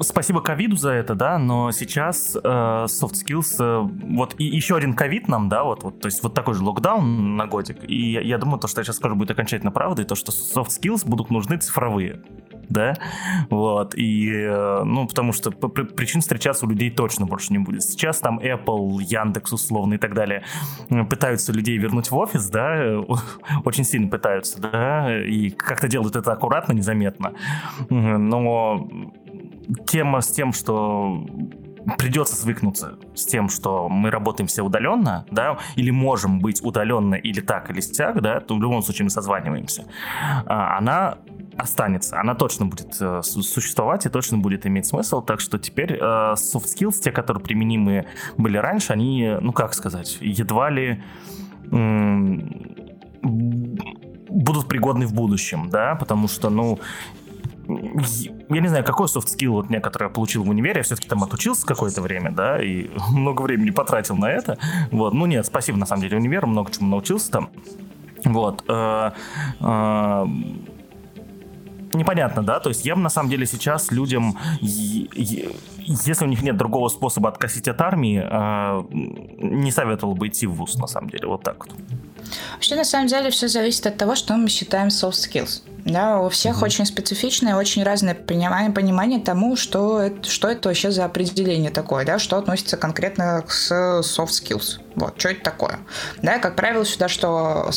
Спасибо ковиду за это, да, но сейчас э, soft skills, э, вот и еще один ковид нам, да, вот, вот, то есть вот такой же локдаун на годик, и я, я думаю, то, что я сейчас скажу, будет окончательно правдой, то, что soft skills будут нужны цифровые да, вот, и, э, ну, потому что причин встречаться у людей точно больше не будет. Сейчас там Apple, Яндекс, условно, и так далее пытаются людей вернуть в офис, да, очень сильно пытаются, да, и как-то делают это аккуратно, незаметно, но тема с тем, что придется свыкнуться с тем, что мы работаем все удаленно, да, или можем быть удаленно или так, или сяк, да, то в любом случае мы созваниваемся, а, она останется, она точно будет э, существовать и точно будет иметь смысл, так что теперь э, soft skills, те, которые применимы были раньше, они, ну как сказать, едва ли будут пригодны в будущем, да, потому что, ну, я не знаю, какой soft skill вот я получил в универе, я все-таки там отучился какое-то время, да, и много времени потратил на это. Вот, ну нет, спасибо на самом деле универу, много чему научился там. Вот. Э, э, непонятно, да, то есть я бы на самом деле сейчас людям, если у них нет другого способа откосить от армии, э, не советовал бы идти в ВУЗ, на самом деле, вот так вот. Вообще, на самом деле, все зависит от того, что мы считаем soft skills. Да, у всех угу. очень специфичное, очень разное понимание, понимание тому, что это, что это вообще за определение такое, да, что относится конкретно к soft skills. Вот, что это такое? Да, как правило, сюда что,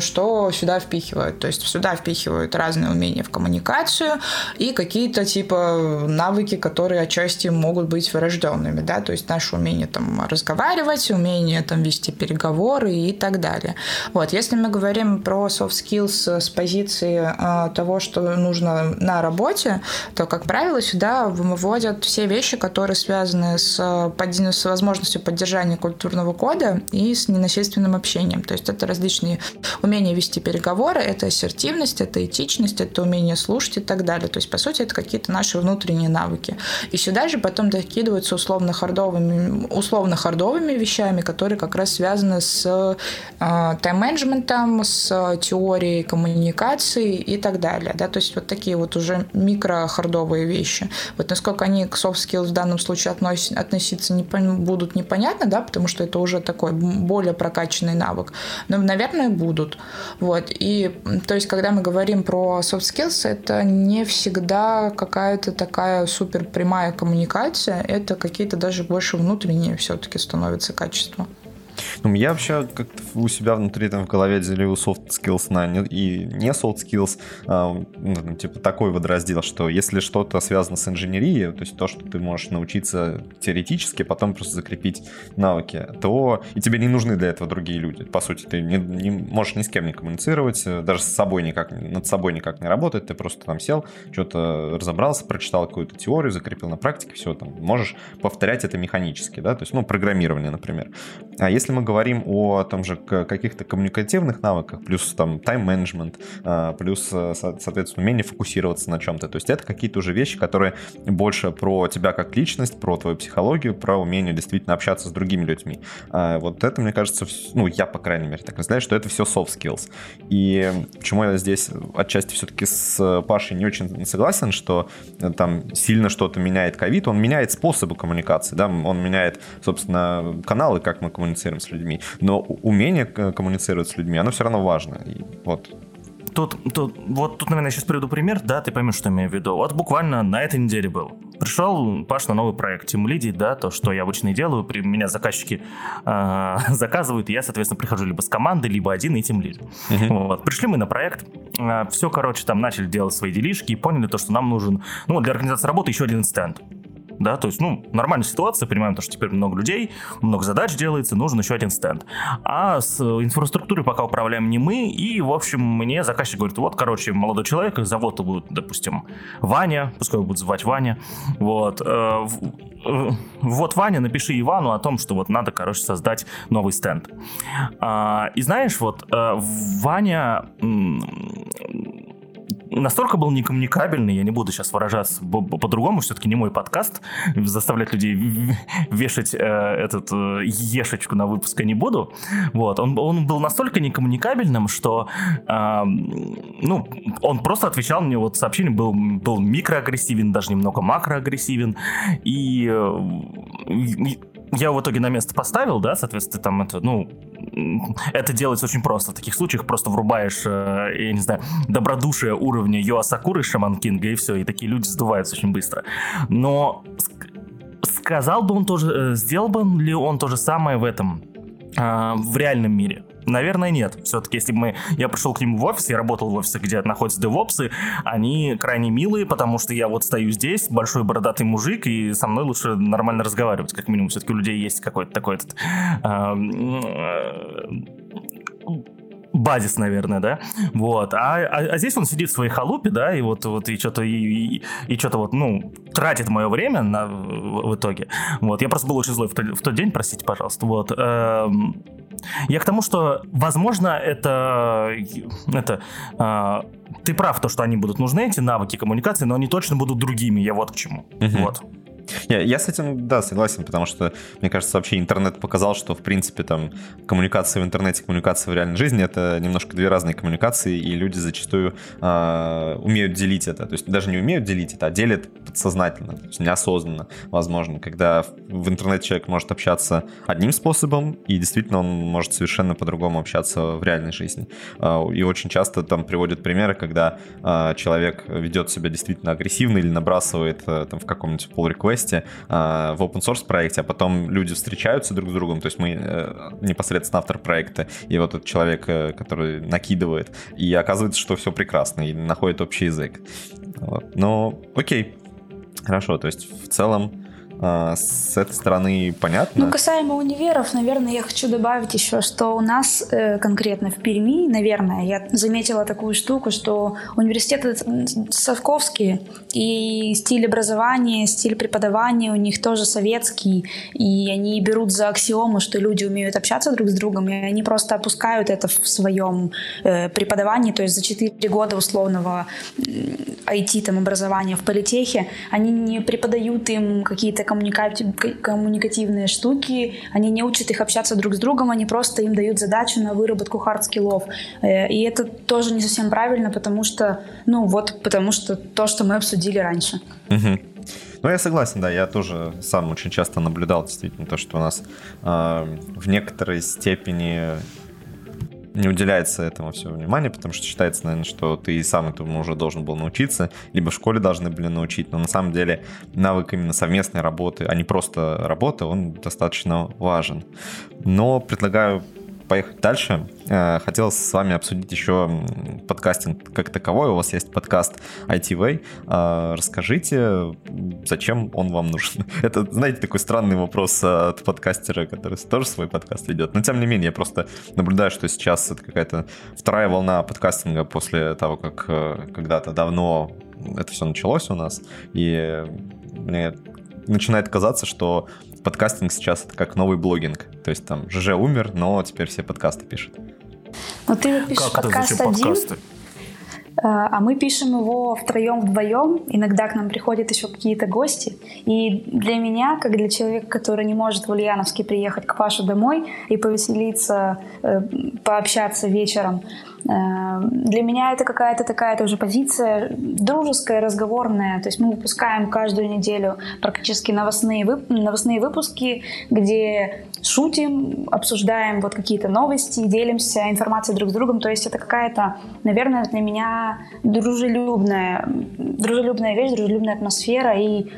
что сюда впихивают? То есть сюда впихивают разные умения в коммуникацию и какие-то типа навыки, которые отчасти могут быть врожденными, да, то есть наше умение там разговаривать, умение там вести переговоры и так далее. Вот, если мы говорим про soft skills с позиции э, того, что нужно на работе, то, как правило, сюда выводят все вещи, которые связаны с, с возможностью поддержания культурного кода и с ненасильственным общением. То есть это различные умения вести переговоры, это ассертивность, это этичность, это умение слушать и так далее. То есть, по сути, это какие-то наши внутренние навыки. И сюда же потом докидываются условно-хардовыми, условно-хардовыми вещами, которые как раз связаны с э, тайм-менеджментом, с теорией коммуникации и так далее. Да? То есть вот такие вот уже микро-хардовые вещи. Вот насколько они к soft skills в данном случае относ, относиться не, будут непонятно, да, потому что это уже такой более прокачанный навык. Но, наверное, будут. Вот. И, то есть, когда мы говорим про soft skills, это не всегда какая-то такая супер прямая коммуникация, это какие-то даже больше внутренние все-таки становятся качества. Ну, я вообще как-то у себя внутри там в голове делю soft skills на не, и не soft skills, а, ну, типа такой вот раздел, что если что-то связано с инженерией, то есть то, что ты можешь научиться теоретически, потом просто закрепить навыки, то и тебе не нужны для этого другие люди. По сути, ты не, не можешь ни с кем не коммуницировать, даже с собой никак, над собой никак не работать, ты просто там сел, что-то разобрался, прочитал какую-то теорию, закрепил на практике, все, там, можешь повторять это механически, да, то есть, ну, программирование, например. А если мы говорим о том же каких-то коммуникативных навыках, плюс там тайм-менеджмент, а, плюс, э, соответственно, умение фокусироваться на чем-то. То есть это какие-то уже вещи, которые больше про тебя как личность, про твою психологию, про умение действительно общаться с другими людьми. А, вот это, мне кажется, ну, я, по крайней мере, так разделяю, что это все soft skills. И почему я здесь отчасти все-таки с Пашей не очень согласен, что э, там сильно что-то меняет ковид, он меняет способы коммуникации, да, он меняет, собственно, каналы, как мы коммуницируем с людьми, но умение коммуницировать с людьми, оно все равно важно. И вот Тут, тут, вот тут, наверное, я сейчас приведу пример, да, ты поймешь, что я имею в виду. Вот буквально на этой неделе был. Пришел Паш на новый проект Team Lead, да, то, что я обычно и делаю, при меня заказчики э, заказывают, и я, соответственно, прихожу либо с командой, либо один и Team Lead. Uh-huh. Вот. Пришли мы на проект, э, все, короче, там начали делать свои делишки и поняли то, что нам нужен, ну, для организации работы еще один стенд да, то есть, ну, нормальная ситуация, понимаем, то, что теперь много людей, много задач делается, нужен еще один стенд. А с инфраструктурой пока управляем не мы, и, в общем, мне заказчик говорит, вот, короче, молодой человек, завод будет, допустим, Ваня, пускай его будет звать Ваня, вот, э, э, вот, Ваня, напиши Ивану о том, что вот надо, короче, создать новый стенд. А, и знаешь, вот, э, Ваня настолько был некоммуникабельный, я не буду сейчас выражаться по-другому, все-таки не мой подкаст, заставлять людей вешать э, этот э, ешечку на выпуск я не буду. Вот, он, он был настолько некоммуникабельным, что э, ну, он просто отвечал мне, вот сообщение был, был микроагрессивен, даже немного макроагрессивен, и э, я в итоге на место поставил, да, соответственно, там это, ну, это делается очень просто. В таких случаях просто врубаешь, э, я не знаю, добродушие уровня Йоа Сакуры Шаман Кинга, и все, и такие люди сдуваются очень быстро. Но сказал бы он тоже, э, сделал бы ли он то же самое в этом, э, в реальном мире? Наверное, нет. Все-таки, если бы мы... Я пришел к нему в офис, я работал в офисе, где находятся девопсы, они крайне милые, потому что я вот стою здесь, большой бородатый мужик, и со мной лучше нормально разговаривать, как минимум. Все-таки у людей есть какой-то такой этот... Э, базис, наверное, да, вот, а, а, а здесь он сидит в своей халупе, да, и вот, вот и что-то, и, и, и что-то вот, ну, тратит мое время на, в, в итоге, вот, я просто был очень злой в, тот, в тот день, простите, пожалуйста, вот, эм, я к тому, что, возможно, это... это э, ты прав, то, что они будут нужны, эти навыки коммуникации, но они точно будут другими. Я вот к чему. Uh-huh. Вот. Я, я с этим, да, согласен, потому что, мне кажется, вообще интернет показал, что, в принципе, там, коммуникация в интернете, коммуникация в реальной жизни — это немножко две разные коммуникации, и люди зачастую э, умеют делить это. То есть даже не умеют делить это, а делят подсознательно, то есть неосознанно, возможно, когда в интернете человек может общаться одним способом, и действительно он может совершенно по-другому общаться в реальной жизни. Э, и очень часто там приводят примеры, когда э, человек ведет себя действительно агрессивно или набрасывает э, там в каком-нибудь pull request э, в open source проекте, а потом люди встречаются друг с другом, то есть мы э, непосредственно автор проекта, и вот этот человек, э, который накидывает, и оказывается, что все прекрасно, и находит общий язык. Вот. Но окей, хорошо, то есть в целом а, с этой стороны понятно. Ну, касаемо универов, наверное, я хочу добавить еще, что у нас э, конкретно в Перми, наверное, я заметила такую штуку, что университеты совковские, и стиль образования, стиль преподавания у них тоже советский, и они берут за аксиому, что люди умеют общаться друг с другом, и они просто опускают это в своем э, преподавании, то есть за 4 года условного IT там, образования в политехе, они не преподают им какие-то коммуникатив, коммуникативные штуки, они не учат их общаться друг с другом, они просто им дают задачу на выработку hard skill ов. Э, и это тоже не совсем правильно, потому что, ну вот, потому что то, что мы обсудили раньше. Угу. Ну, я согласен, да, я тоже сам очень часто наблюдал действительно то, что у нас э, в некоторой степени не уделяется этому все внимания, потому что считается, наверное, что ты и сам этому уже должен был научиться, либо в школе должны были научить, но на самом деле навык именно совместной работы, а не просто работы, он достаточно важен. Но предлагаю поехать дальше, э, хотелось с вами обсудить еще подкастинг как таковой. У вас есть подкаст ITV. Э, расскажите, зачем он вам нужен? Это, знаете, такой странный вопрос от подкастера, который тоже свой подкаст ведет. Но, тем не менее, я просто наблюдаю, что сейчас это какая-то вторая волна подкастинга после того, как э, когда-то давно это все началось у нас. И мне начинает казаться, что подкастинг сейчас это как новый блогинг. То есть там ЖЖ умер, но теперь все подкасты пишут. Но ты пишешь как подкаст это один, подкасты? А, а мы пишем его втроем, вдвоем. Иногда к нам приходят еще какие-то гости. И для меня, как для человека, который не может в Ульяновске приехать к Паше домой и повеселиться, э, пообщаться вечером, для меня это какая-то такая тоже позиция дружеская, разговорная. То есть мы выпускаем каждую неделю практически новостные, вып- новостные выпуски, где шутим, обсуждаем вот какие-то новости, делимся информацией друг с другом. То есть это какая-то, наверное, для меня дружелюбная, дружелюбная вещь, дружелюбная атмосфера. И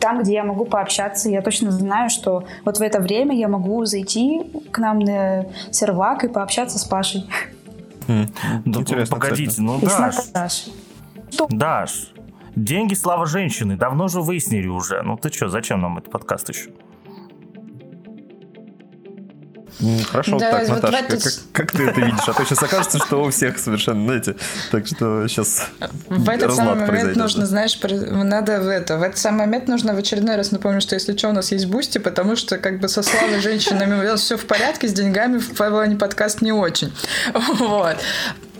там, где я могу пообщаться, я точно знаю, что вот в это время я могу зайти к нам на сервак и пообщаться с Пашей. Да, Интересно, погодите, кстати. ну Даш. Даш, деньги, слава женщины, давно же выяснили уже. Ну ты что, зачем нам этот подкаст еще? Хорошо, да, так, вот Наташа, как, как ты это видишь? А то сейчас окажется, что у всех совершенно, знаете, так что сейчас В этот самый момент произойдет. нужно, знаешь, надо в это, в этот самый момент нужно в очередной раз напомнить, что если что, у нас есть Boosty, потому что как бы со славой, женщинами у нас все в порядке, с деньгами в плане подкаст не очень. Вот.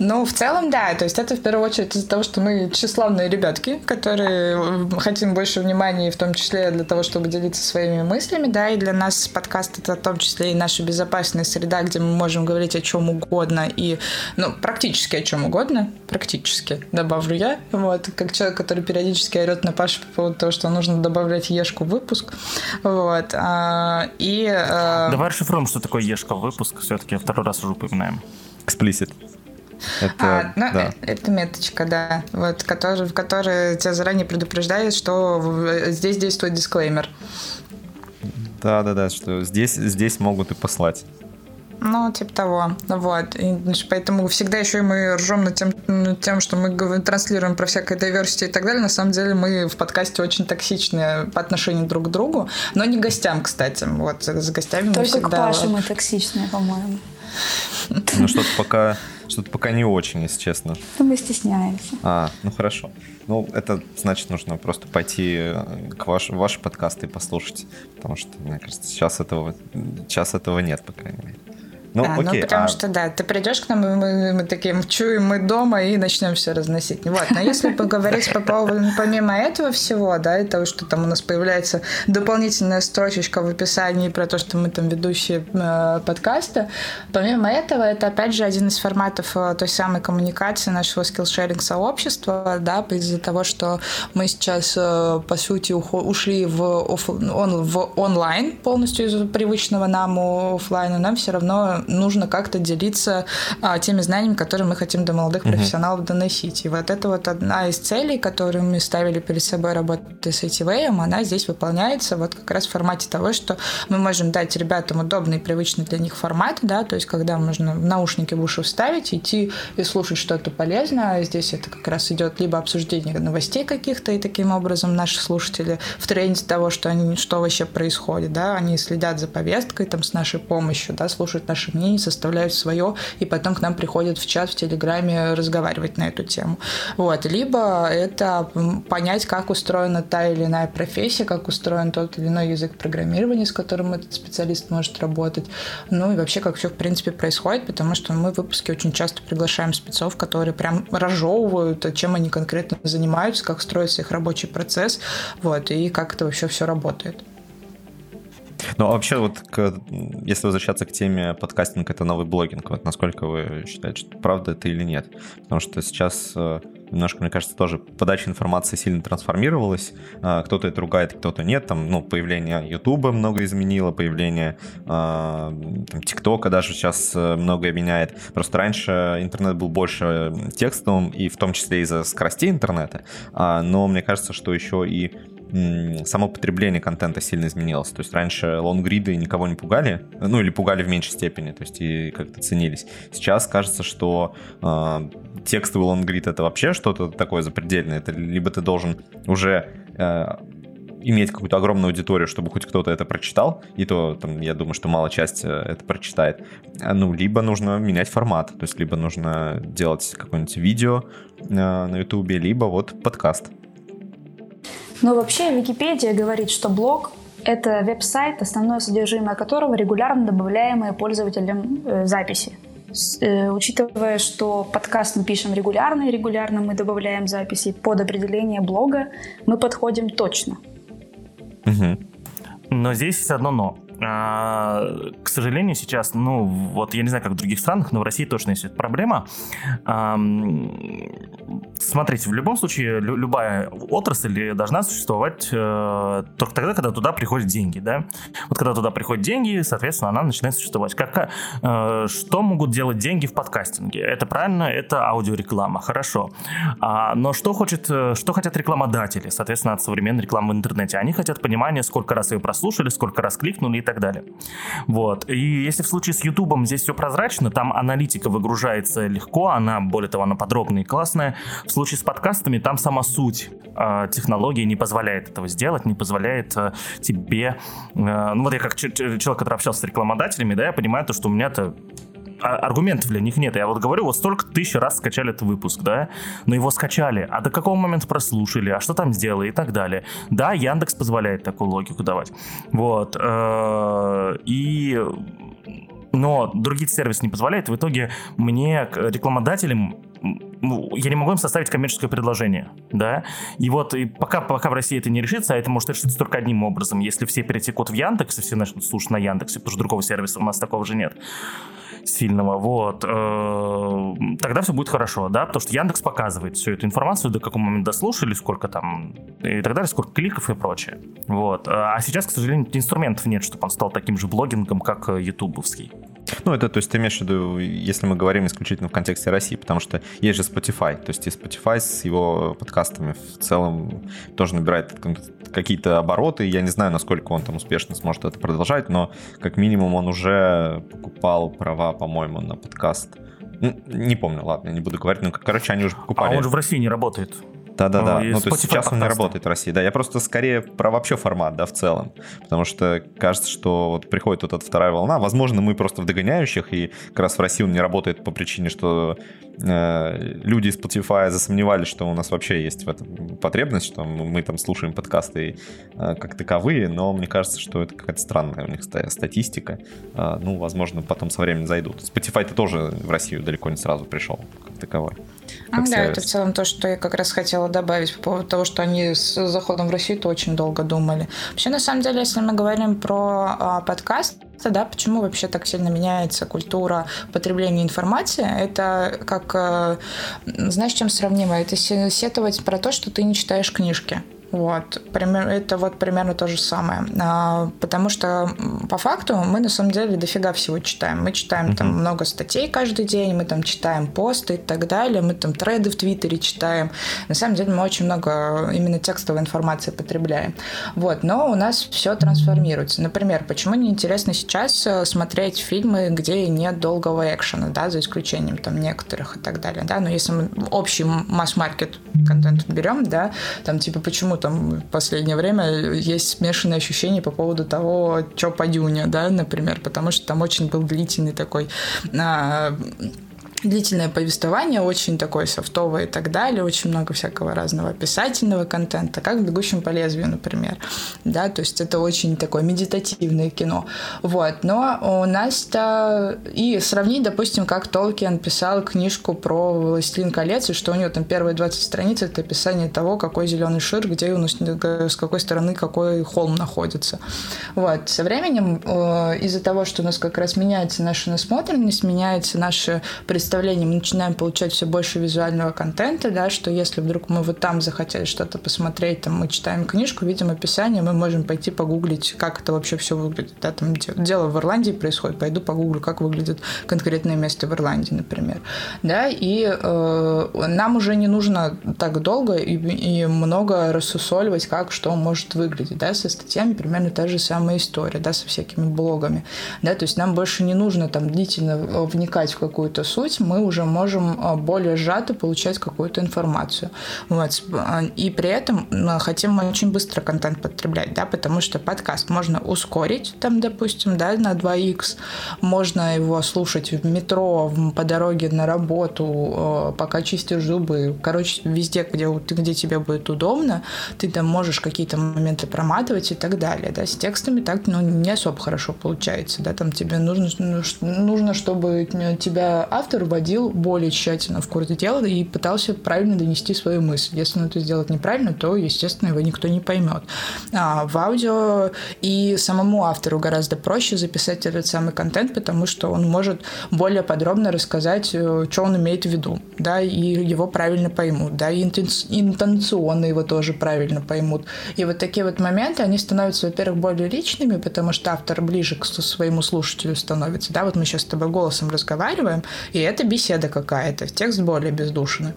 Ну, в целом, да. То есть это в первую очередь из-за того, что мы тщеславные ребятки, которые хотим больше внимания, в том числе для того, чтобы делиться своими мыслями, да, и для нас подкаст это в том числе и наша безопасная среда, где мы можем говорить о чем угодно и, ну, практически о чем угодно, практически, добавлю я, вот, как человек, который периодически орет на Пашу по поводу того, что нужно добавлять ешку в выпуск, вот, а, и... А... Давай расшифруем, что такое ешка в выпуск, все-таки второй раз уже упоминаем. Explicit. Это, а, ну, да. Э, это меточка, да, вот, который, в которой тебя заранее предупреждает, что здесь действует дисклеймер. Да, да, да, что здесь, здесь могут и послать. Ну, типа того. Вот. И, поэтому всегда еще и мы ржем над тем, над тем, что мы транслируем про всякое diversity и так далее. На самом деле мы в подкасте очень токсичные по отношению друг к другу, но не гостям, кстати. Вот с гостями Только мы всегда... к Паше мы токсичные, по-моему. Ну, что-то пока что-то пока не очень, если честно. Ну, мы стесняемся. А, ну хорошо. Ну, это значит, нужно просто пойти э, к ваш, ваши подкасты и послушать. Потому что, мне кажется, сейчас этого, сейчас этого нет, по крайней мере. Ну, да, окей, ну потому а... что, да, ты придешь к нам, и мы, мы такие, чуем мы дома, и начнем все разносить. Вот, но если поговорить по поводу, помимо этого всего, да, и того, что там у нас появляется дополнительная строчечка в описании про то, что мы там ведущие э, подкаста, помимо этого, это, опять же, один из форматов э, той самой коммуникации нашего скиллшеринг сообщества, да, из-за того, что мы сейчас, э, по сути, ушли в, оф, он, в онлайн полностью из привычного нам офлайна, нам все равно нужно как-то делиться а, теми знаниями, которые мы хотим до молодых uh-huh. профессионалов доносить. И вот это вот одна из целей, которую мы ставили перед собой работать с ITV, она здесь выполняется вот как раз в формате того, что мы можем дать ребятам удобный и привычный для них формат, да, то есть когда можно наушники в уши вставить, идти и слушать что-то полезное. Здесь это как раз идет либо обсуждение новостей каких-то, и таким образом наши слушатели в тренде того, что, они, что вообще происходит, да, они следят за повесткой там с нашей помощью, да, слушают наши наше мнение, составляют свое, и потом к нам приходят в чат в Телеграме разговаривать на эту тему. Вот. Либо это понять, как устроена та или иная профессия, как устроен тот или иной язык программирования, с которым этот специалист может работать. Ну и вообще, как все в принципе происходит, потому что мы в выпуске очень часто приглашаем спецов, которые прям разжевывают, чем они конкретно занимаются, как строится их рабочий процесс, вот, и как это вообще все работает. Ну, а вообще, вот к, если возвращаться к теме подкастинг, это новый блогинг, вот насколько вы считаете, что правда это или нет? Потому что сейчас э, немножко, мне кажется, тоже подача информации сильно трансформировалась. Э, кто-то это ругает, кто-то нет. Там, ну, появление Ютуба много изменило, появление э, ТикТока даже сейчас многое меняет. Просто раньше интернет был больше текстовым, и в том числе из-за скоростей интернета. А, но мне кажется, что еще и само потребление контента сильно изменилось. То есть раньше лонгриды никого не пугали, ну или пугали в меньшей степени, то есть и как-то ценились. Сейчас кажется, что э, текстовый лонгрид это вообще что-то такое запредельное. Это либо ты должен уже э, иметь какую-то огромную аудиторию, чтобы хоть кто-то это прочитал, и то, там, я думаю, что мало часть э, это прочитает. А, ну, либо нужно менять формат, то есть либо нужно делать какое-нибудь видео на ютубе, либо вот подкаст. Но вообще Википедия говорит, что блог — это веб-сайт, основное содержимое которого регулярно добавляемые пользователям э, записи. С, э, учитывая, что подкаст мы пишем регулярно, и регулярно мы добавляем записи под определение блога, мы подходим точно. Угу. Но здесь есть одно но. А, к сожалению, сейчас, ну, вот я не знаю, как в других странах, но в России точно есть эта проблема. Смотрите, в любом случае, любая отрасль должна существовать э, только тогда, когда туда приходят деньги, да? Вот когда туда приходят деньги, соответственно, она начинает существовать. Как, э, что могут делать деньги в подкастинге? Это правильно, это аудиореклама, хорошо. А, но что, хочет, э, что хотят рекламодатели, соответственно, от современной рекламы в интернете? Они хотят понимания, сколько раз ее прослушали, сколько раз кликнули и так далее. Вот. И если в случае с Ютубом здесь все прозрачно, там аналитика выгружается легко, она, более того, она подробная и классная. В случае с подкастами там сама суть э, технологии не позволяет этого сделать, не позволяет э, тебе... Э, ну вот я как человек, который общался с рекламодателями, да, я понимаю то, что у меня-то а, аргументов для них нет. Я вот говорю, вот столько тысяч раз скачали этот выпуск, да, но его скачали, а до какого момента прослушали, а что там сделали и так далее. Да, Яндекс позволяет такую логику давать. Вот. Э, и но другие сервисы не позволяют. В итоге мне, рекламодателям, ну, я не могу им составить коммерческое предложение, да, и вот и пока, пока в России это не решится, а это может решиться только одним образом, если все перетекут в Яндекс, и все начнут слушать на Яндексе, потому что другого сервиса у нас такого же нет, сильного, вот, э, тогда все будет хорошо, да, потому что Яндекс показывает всю эту информацию, до какого момента дослушали, сколько там и так далее, сколько кликов и прочее, вот. А сейчас, к сожалению, инструментов нет, чтобы он стал таким же блогингом, как э, ютубовский. Ну, это, то есть ты имеешь в виду, если мы говорим исключительно в контексте России, потому что есть же Spotify, то есть и Spotify с его подкастами в целом тоже набирает какие-то обороты, я не знаю, насколько он там успешно сможет это продолжать, но как минимум он уже покупал права, по-моему, на подкаст. Ну, не помню, ладно, не буду говорить, но, короче, они уже покупали. А он же в России не работает. Да-да-да. Ну, то есть сейчас он не работает в России. Да, я просто скорее про вообще формат, да, в целом. Потому что кажется, что вот приходит вот эта вторая волна. Возможно, мы просто в догоняющих, и как раз в России он не работает по причине, что э, люди из Spotify засомневались, что у нас вообще есть в этом потребность, что мы там слушаем подкасты э, как таковые, но мне кажется, что это какая-то странная у них статистика. Э, ну, возможно, потом со временем зайдут. Spotify-то тоже в Россию далеко не сразу пришел как таковой. Как да, это в целом то, что я как раз хотела добавить по поводу того, что они с заходом в Россию-то очень долго думали. Вообще, на самом деле, если мы говорим про а, подкаст, да, почему вообще так сильно меняется культура потребления информации? Это как, э, знаешь, чем сравнимо? Это сетовать про то, что ты не читаешь книжки. Вот, это вот примерно то же самое. А, потому что по факту мы на самом деле дофига всего читаем. Мы читаем uh-huh. там много статей каждый день, мы там читаем посты и так далее, мы там треды в Твиттере читаем. На самом деле мы очень много именно текстовой информации потребляем. Вот, но у нас все трансформируется. Например, почему не интересно сейчас э, смотреть фильмы, где нет долгого экшена, да, за исключением там некоторых и так далее, да, но если мы общий масс-маркет контент берем, да, там типа почему там в последнее время есть смешанные ощущения по поводу того, что по Дюне, да, например, потому что там очень был длительный такой а, длительное повествование, очень такое софтовое и так далее, очень много всякого разного описательного контента, как в «Бегущем по лезвию», например, да, то есть это очень такое медитативное кино, вот, но у нас-то и сравнить, допустим, как Толкин писал книжку про «Властелин колец», и что у него там первые 20 страниц — это описание того, какой зеленый шир, где нас, с какой стороны какой холм находится, вот, со временем э, из-за того, что у нас как раз меняется наша насмотренность, меняется наше представление представление мы начинаем получать все больше визуального контента, да, что если вдруг мы вот там захотели что-то посмотреть, там мы читаем книжку, видим описание, мы можем пойти погуглить, как это вообще все выглядит. Да, там дело в Ирландии происходит, пойду погуглю, как выглядит конкретное место в Ирландии, например. Да, и э, нам уже не нужно так долго и, и много рассусоливать, как что может выглядеть. Да, со статьями примерно та же самая история, да, со всякими блогами. Да, то есть нам больше не нужно там длительно вникать в какую-то суть, мы уже можем а, более сжато получать какую-то информацию. Вот. А, и при этом а, хотим мы очень быстро контент потреблять, да, потому что подкаст можно ускорить, там, допустим, да, на 2х, можно его слушать в метро, по дороге на работу, пока чистишь зубы, короче, везде, где, где тебе будет удобно, ты там можешь какие-то моменты проматывать и так далее, да, с текстами так, ну, не особо хорошо получается, да, там тебе нужно, нужно, чтобы тебя автор вводил более тщательно в курс дела и пытался правильно донести свою мысль. Если он это сделать неправильно, то, естественно, его никто не поймет. А в аудио и самому автору гораздо проще записать этот самый контент, потому что он может более подробно рассказать, э, что он имеет в виду, да, и его правильно поймут, да, и интенционно его тоже правильно поймут. И вот такие вот моменты, они становятся, во-первых, более личными, потому что автор ближе к своему слушателю становится, да, вот мы сейчас с тобой голосом разговариваем, и это это беседа какая-то, текст более бездушный.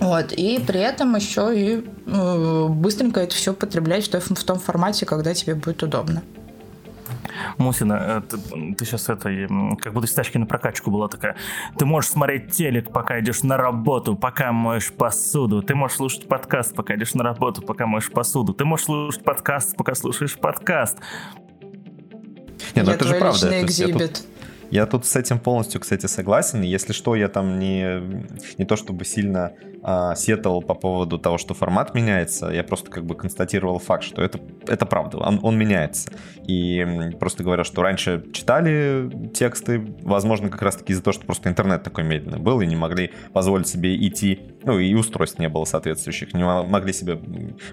Вот, и при этом еще и э, быстренько это все потреблять в, в том формате, когда тебе будет удобно. Мусина, э, ты, ты сейчас это, как будто с тачки на прокачку была такая. Ты можешь смотреть телек, пока идешь на работу, пока моешь посуду. Ты можешь слушать подкаст, пока идешь на работу, пока моешь посуду. Ты можешь слушать подкаст, пока слушаешь подкаст. Нет, ну это же правда. Экзибит. Я тут с этим полностью, кстати, согласен. Если что, я там не, не то чтобы сильно а, сетовал по поводу того, что формат меняется. Я просто как бы констатировал факт, что это, это правда, он, он меняется. И просто говоря, что раньше читали тексты, возможно, как раз-таки из-за того, что просто интернет такой медленный был, и не могли позволить себе идти, ну и устройств не было соответствующих, не могли себе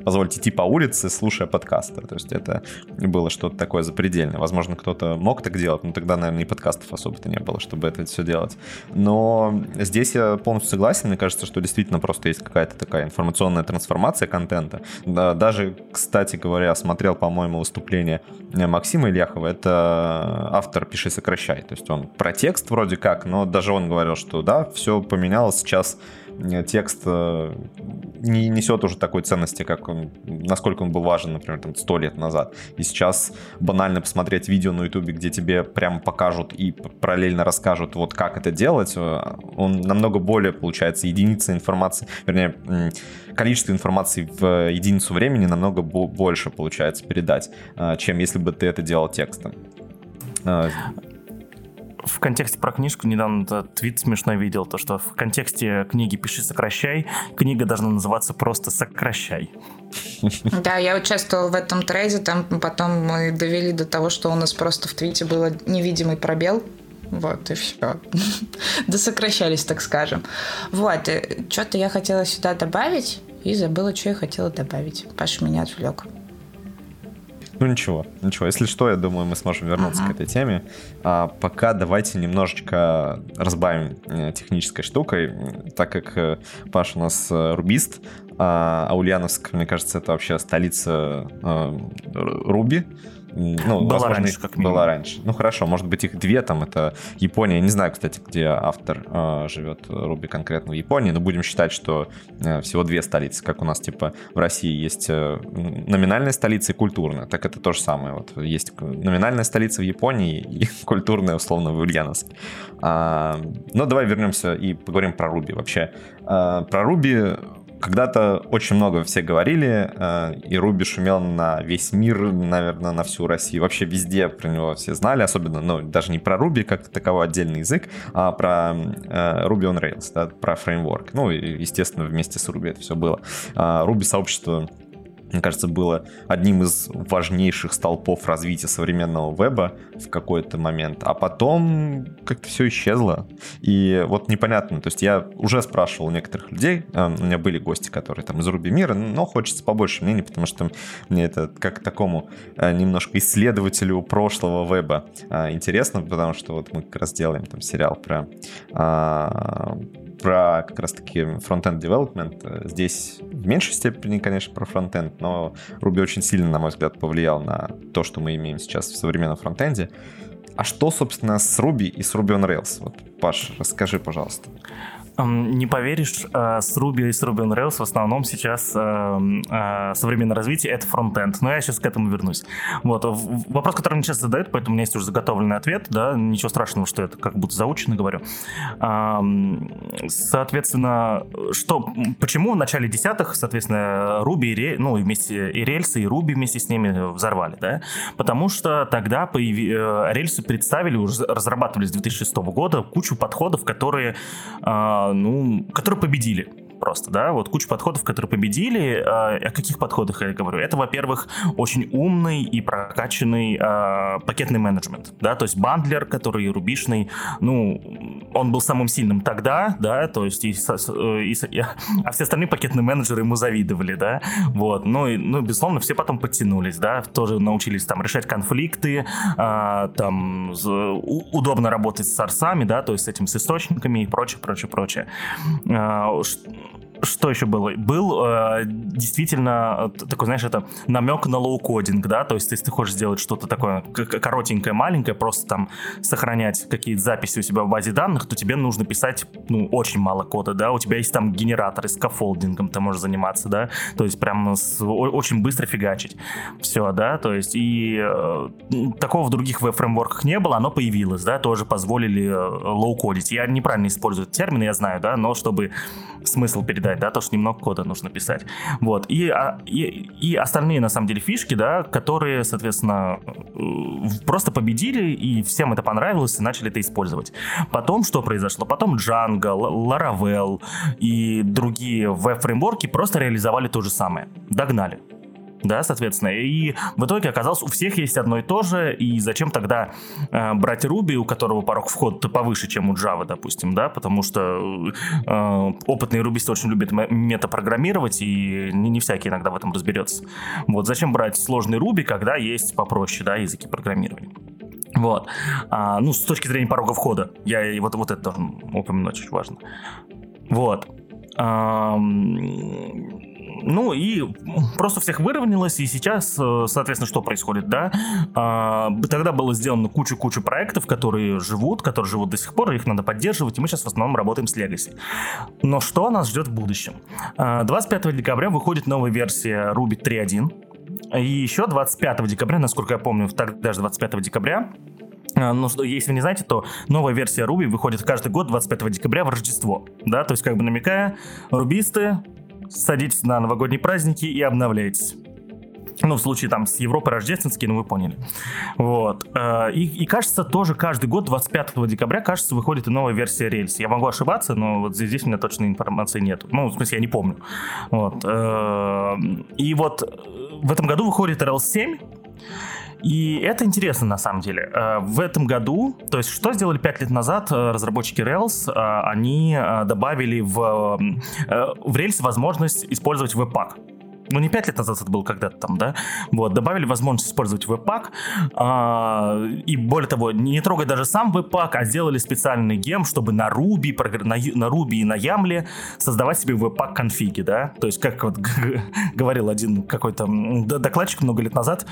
позволить идти по улице, слушая подкасты. То есть это было что-то такое запредельное. Возможно, кто-то мог так делать, но тогда, наверное, и подкастов особо-то не было, чтобы это все делать. Но здесь я полностью согласен, мне кажется, что действительно просто есть какая-то такая информационная трансформация контента. Даже, кстати говоря, смотрел, по-моему, выступление Максима Ильяхова, это автор «Пиши, сокращай». То есть он про текст вроде как, но даже он говорил, что да, все поменялось сейчас текст э, не несет уже такой ценности, как он, насколько он был важен, например, там, 100 лет назад. И сейчас банально посмотреть видео на ютубе, где тебе прямо покажут и параллельно расскажут, вот как это делать, э, он намного более, получается, единица информации, вернее, количество информации в единицу времени намного больше получается передать, э, чем если бы ты это делал текстом в контексте про книжку недавно твит смешной видел, то что в контексте книги «Пиши, сокращай» книга должна называться просто «Сокращай». Да, я участвовала в этом трейде, там потом мы довели до того, что у нас просто в твите был невидимый пробел, вот, и все. Досокращались, так скажем. Вот, что-то я хотела сюда добавить, и забыла, что я хотела добавить. Паша меня отвлек. Ну ничего, ничего. Если что, я думаю, мы сможем вернуться ага. к этой теме. А пока давайте немножечко разбавим э, технической штукой, так как э, Паша у нас э, рубист, а Ульяновск, мне кажется, это вообще столица Руби. Ну, была возможно, раньше, как минимум. Была раньше. Ну, хорошо, может быть, их две, там, это Япония. Я не знаю, кстати, где автор э, живет, Руби конкретно в Японии, но будем считать, что э, всего две столицы, как у нас, типа, в России есть э, номинальная столица и культурная, так это то же самое. Вот есть номинальная столица в Японии и культурная, условно, в Ульяновске. А, но давай вернемся и поговорим про Руби вообще. А, про Руби когда-то очень много все говорили, э, и Руби шумел на весь мир, наверное, на всю Россию. Вообще везде про него все знали, особенно, ну, даже не про Руби как таковой отдельный язык, а про э, Ruby on Rails, да, про фреймворк. Ну, естественно, вместе с Ruby это все было. Руби а, сообщество мне кажется, было одним из важнейших столпов развития современного веба в какой-то момент, а потом как-то все исчезло. И вот непонятно, то есть я уже спрашивал некоторых людей, э, у меня были гости, которые там из Руби мира, но хочется побольше мнений, потому что мне это как такому э, немножко исследователю прошлого веба э, интересно, потому что вот мы как раз делаем там сериал про а, про как раз-таки фронтенд development. Здесь в меньшей степени, конечно, про фронтенд, но Ruby очень сильно, на мой взгляд, повлиял на то, что мы имеем сейчас в современном фронтенде. А что, собственно, с Ruby и с Ruby on Rails? Вот, Паш, расскажи, пожалуйста. Не поверишь, э, с Ruby и с Ruby on Rails в основном сейчас э, э, современное развитие — это фронтенд. Но я сейчас к этому вернусь. Вот. Вопрос, который мне часто задают, поэтому у меня есть уже заготовленный ответ, да, ничего страшного, что это как будто заучено говорю. Соответственно, что, почему в начале десятых, соответственно, Ruby и, ну, вместе, и рельсы, и Ruby вместе с ними взорвали, да? Потому что тогда появи, рельсы представили, уже разрабатывались с 2006 года, кучу подходов, которые ну, которые победили просто, да, вот куча подходов, которые победили. А, о каких подходах я говорю? Это, во-первых, очень умный и прокачанный э, пакетный менеджмент, да, то есть бандлер, который рубишный, ну, он был самым сильным тогда, да, то есть и, и, и, а все остальные пакетные менеджеры ему завидовали, да, вот, ну, и, ну, безусловно, все потом подтянулись, да, тоже научились там решать конфликты, э, там, удобно работать с source ами, да, то есть с этим, с источниками и прочее, прочее, прочее. Э, что еще было? Был э, действительно такой, знаешь, это намек на low-coding, да, то есть если ты хочешь сделать что-то такое коротенькое, маленькое, просто там сохранять какие-то записи у себя в базе данных, то тебе нужно писать, ну, очень мало кода, да, у тебя есть там генераторы scaffolding ом, ты можешь заниматься, да, то есть прям с, очень быстро фигачить. Все, да, то есть и э, такого в других веб-фреймворках не было, оно появилось, да, тоже позволили э, лоу-кодить. Я неправильно использую термины, я знаю, да, но чтобы смысл передать, да, то, что немного кода нужно писать. Вот. И, а, и, и остальные, на самом деле, фишки, да, которые, соответственно, э, просто победили, и всем это понравилось, и начали это использовать. Потом что произошло? Потом Django, Laravel и другие веб-фреймворки просто реализовали то же самое. Догнали да, соответственно. И в итоге оказалось, у всех есть одно и то же, и зачем тогда э, брать Ruby, у которого порог входа повыше, чем у Java, допустим, да, потому что э, опытные рубисты очень любят метапрограммировать, и не, не всякий иногда в этом разберется. Вот зачем брать сложный Ruby, когда есть попроще, да, языки программирования. Вот. А, ну, с точки зрения порога входа. Я и вот, вот это упомянуть очень важно. Вот. Ну и просто всех выровнялось, и сейчас, э, соответственно, что происходит, да? А, тогда было сделано кучу-кучу проектов, которые живут, которые живут до сих пор, их надо поддерживать, и мы сейчас в основном работаем с Legacy. Но что нас ждет в будущем? 25 а, декабря выходит новая версия Ruby 3.1, и еще 25 декабря, насколько я помню, тогда же 25 декабря, а, ну, если вы не знаете, то новая версия Ruby выходит каждый год 25 декабря в Рождество. Да, то есть, как бы намекая, рубисты, садитесь на новогодние праздники и обновляйтесь. Ну, в случае там с Европы рождественские, ну вы поняли. Вот. Э, и, и кажется, тоже каждый год, 25 декабря, кажется, выходит и новая версия рельс. Я могу ошибаться, но вот здесь, здесь у меня точной информации нет. Ну, в смысле, я не помню. Вот. Э, и вот в этом году выходит Rails 7, и это интересно на самом деле. Э, в этом году, то есть что сделали 5 лет назад э, разработчики Rails? Э, они добавили в, в Rails возможность использовать веб-пак ну не 5 лет назад это было когда-то там, да, вот, добавили возможность использовать веб-пак, а, и более того, не трогать даже сам веб-пак, а сделали специальный гем, чтобы на Ruby, на, на Ruby и на Ямле создавать себе веб-пак конфиги, да, то есть как вот говорил один какой-то докладчик много лет назад,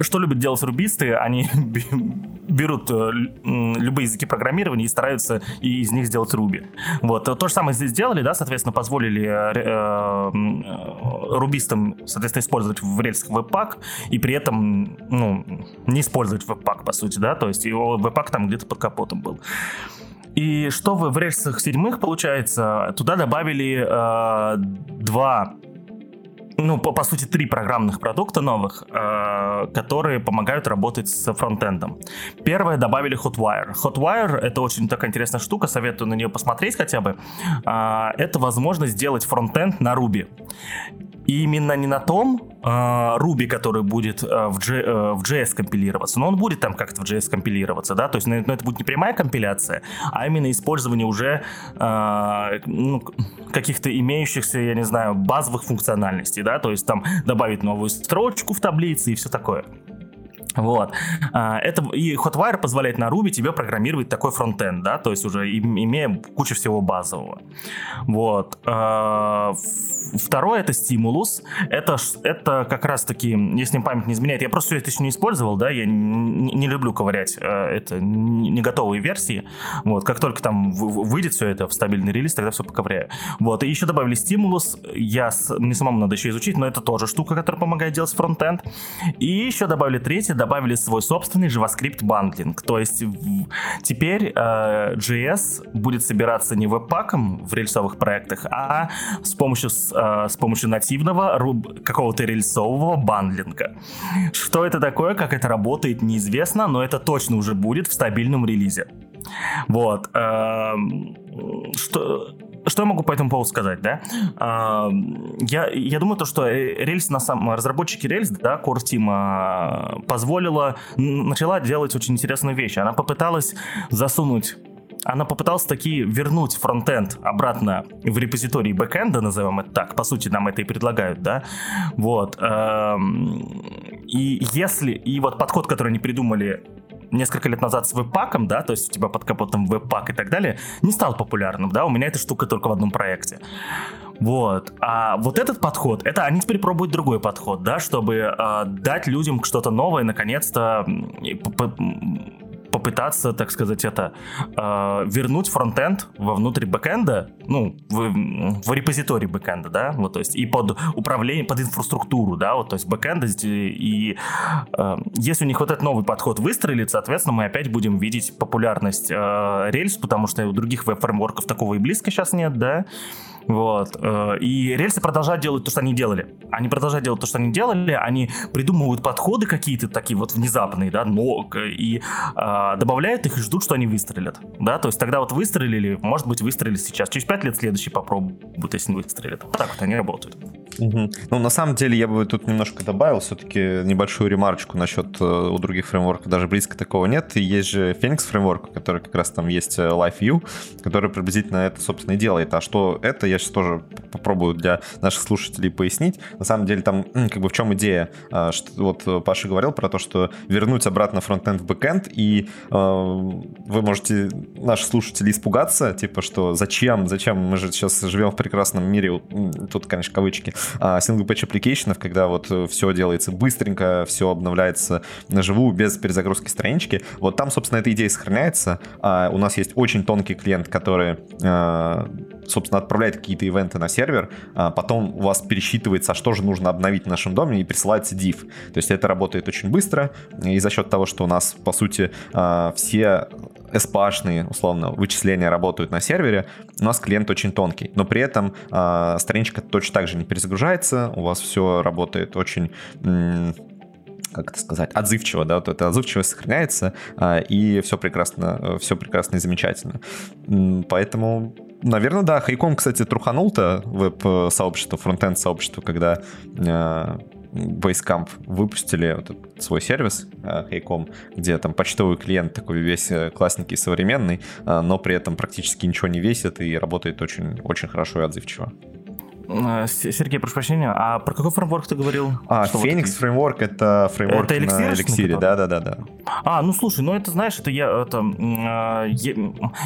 что любят делать рубисты? Они берут э, любые языки программирования и стараются из них сделать Ruby. Вот. То же самое здесь сделали, да, соответственно, позволили э, э, рубистам, соответственно, использовать в рельсах веб-пак и при этом, ну, не использовать веб-пак, по сути, да, то есть его веб-пак там где-то под капотом был. И что в, в рельсах седьмых получается? Туда добавили э, два ну, по, по сути, три программных продукта новых, э, которые помогают работать с фронтендом. Первое добавили Hotwire. Hotwire — это очень такая интересная штука, советую на нее посмотреть хотя бы. Э, это возможность сделать фронтенд на Ruby. И именно не на том э, Ruby, который будет э, в, G, э, JS компилироваться, но он будет там как-то в JS компилироваться, да, то есть но, это будет не прямая компиляция, а именно использование уже э, ну, каких-то имеющихся, я не знаю, базовых функциональностей, да, то есть там добавить новую строчку в таблице и все такое. Вот. А, это, и Hotwire позволяет на Ruby тебе программировать такой фронтенд, да, то есть уже имея кучу всего базового. Вот. Второе это Stimulus. Это, это как раз таки, если память не изменяет, я просто это еще не использовал, да, я не, не люблю ковырять а, это не готовые версии. Вот. Как только там выйдет все это в стабильный релиз, тогда все поковыряю. Вот. И еще добавили Stimulus. Я, мне самому надо еще изучить, но это тоже штука, которая помогает делать фронтенд. И еще добавили третье, добавили свой собственный JavaScript бандлинг. То есть теперь э, JS будет собираться не веб-паком в рельсовых проектах, а с помощью, э, с помощью нативного какого-то рельсового бандлинга. Что это такое, как это работает, неизвестно, но это точно уже будет в стабильном релизе. Вот. Э, что что я могу по этому поводу сказать, да? А, я, я думаю, то, что рельс на самом... Разработчики рельс, да, Core Team, позволила... Начала делать очень интересную вещь. Она попыталась засунуть она попыталась таки вернуть фронтенд обратно в репозиторий бэкэнда, назовем это так, по сути нам это и предлагают, да, вот, и если, и вот подход, который они придумали несколько лет назад с веб-паком, да, то есть у тебя под капотом веб-пак и так далее, не стал популярным, да, у меня эта штука только в одном проекте. Вот. А вот этот подход, это они теперь пробуют другой подход, да, чтобы э, дать людям что-то новое, наконец-то попытаться, так сказать, это э, вернуть фронтенд вовнутрь бэкэнда, ну, в, в репозиторий бэкэнда, да, вот, то есть и под управление, под инфраструктуру, да, вот, то есть бэкэнда, и э, если у них вот этот новый подход выстрелит, соответственно, мы опять будем видеть популярность э, рельс, потому что у других веб-фреймворков такого и близко сейчас нет, да, вот. Э, и рельсы продолжают делать то, что они делали. Они продолжают делать то, что они делали. Они придумывают подходы какие-то такие вот внезапные, да, но и э, добавляют их и ждут, что они выстрелят. Да, то есть тогда вот выстрелили, может быть, выстрелили сейчас. Через пять лет следующий попробуют, если не выстрелят. Вот так вот они работают. Угу. Ну, на самом деле, я бы тут немножко добавил все-таки небольшую ремарочку насчет э, у других фреймворков. Даже близко такого нет. И есть же Phoenix фреймворк, который как раз там есть э, Live View, который приблизительно это, собственно, и делает. А что это, я сейчас тоже попробую для наших слушателей пояснить. На самом деле, там как бы в чем идея? А, что, вот Паша говорил про то, что вернуть обратно фронтенд в бэкенд, и э, вы можете, наши слушатели, испугаться, типа, что зачем, зачем, мы же сейчас живем в прекрасном мире, тут, конечно, кавычки, а, single-page application, когда вот э, все делается быстренько, все обновляется на живую, без перезагрузки странички. Вот там, собственно, эта идея сохраняется. А у нас есть очень тонкий клиент, который а, собственно, отправляет какие-то ивенты на сервер, а потом у вас пересчитывается, а что же нужно обновить в нашем доме, и присылается div. То есть это работает очень быстро, и за счет того, что у нас, по сути, все SPA-шные, условно, вычисления работают на сервере, у нас клиент очень тонкий. Но при этом э, страничка точно так же не перезагружается, у вас все работает очень как это сказать, отзывчиво, да, вот эта отзывчивость сохраняется, а, и все прекрасно, все прекрасно и замечательно. Поэтому Наверное, да. Хайком, кстати, труханул-то веб-сообщество, фронтенд-сообщество, когда а, Basecamp выпустили вот этот свой сервис Haycom, где там почтовый клиент такой весь э, классненький, современный, но при этом практически ничего не весит и работает очень, очень хорошо и отзывчиво. Э, Сергей, прошу прощения, а про какой фреймворк ты говорил? А, Что Phoenix вот... фреймворк это фреймворк это на эликсире, да, да, да, да. А, ну слушай, ну это знаешь, это я, это я,